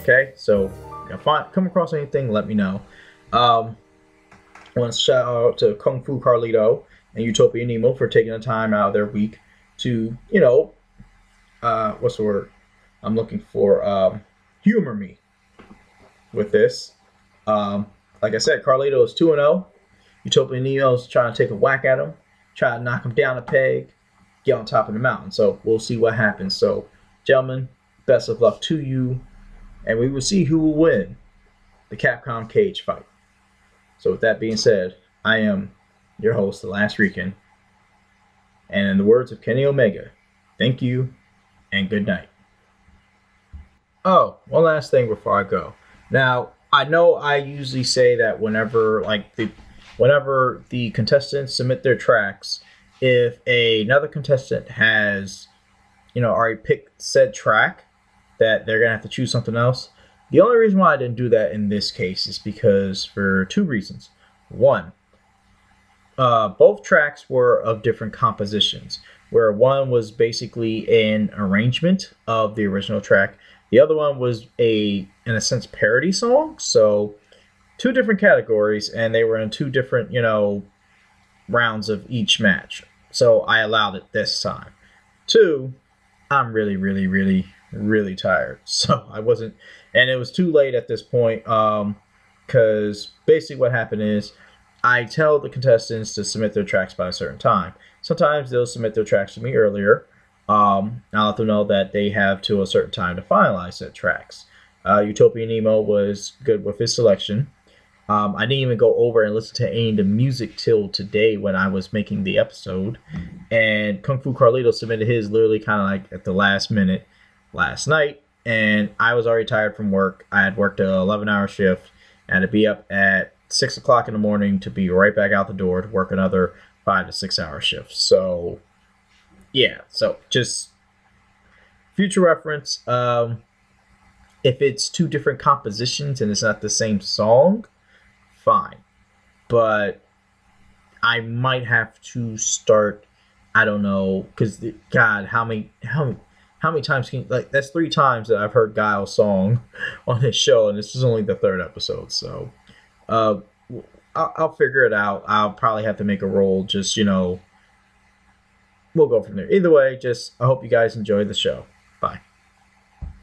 Okay, so if I come across anything, let me know. Um, I want to shout out to Kung Fu Carlito and Utopia Nemo for taking the time out of their week to, you know, uh, what's the word I'm looking for? Um, humor me with this. Um, like I said, Carlito is 2 0. Utopia Nemo is trying to take a whack at him, try to knock him down a peg, get on top of the mountain. So we'll see what happens. So, gentlemen, best of luck to you. And we will see who will win the Capcom cage fight. So, with that being said, I am your host, The Last Rican. And in the words of Kenny Omega, thank you and good night. Oh, one last thing before I go. Now, I know I usually say that whenever like the whenever the contestants submit their tracks, if a, another contestant has you know already picked said track, that they're gonna have to choose something else. The only reason why I didn't do that in this case is because for two reasons. One, uh, both tracks were of different compositions, where one was basically an arrangement of the original track, the other one was a, in a sense, parody song. So, two different categories, and they were in two different, you know, rounds of each match. So I allowed it this time. Two, I'm really, really, really, really tired. So I wasn't, and it was too late at this point. Um, because basically what happened is I tell the contestants to submit their tracks by a certain time. Sometimes they'll submit their tracks to me earlier. Um, I'll let them know that they have to a certain time to finalize their tracks. Uh, Nemo was good with his selection. Um, I didn't even go over and listen to any of the music till today when I was making the episode. And Kung Fu Carlito submitted his literally kind of like at the last minute last night. And I was already tired from work. I had worked an 11 hour shift and had to be up at 6 o'clock in the morning to be right back out the door to work another five to six hour shift. So yeah, so just future reference. Um, if it's two different compositions and it's not the same song, fine. But I might have to start. I don't know, because God, how many how many how many times can like that's three times that I've heard Guile's song on his show, and this is only the third episode. So, uh, I'll, I'll figure it out. I'll probably have to make a roll. Just you know, we'll go from there. Either way, just I hope you guys enjoy the show. Bye.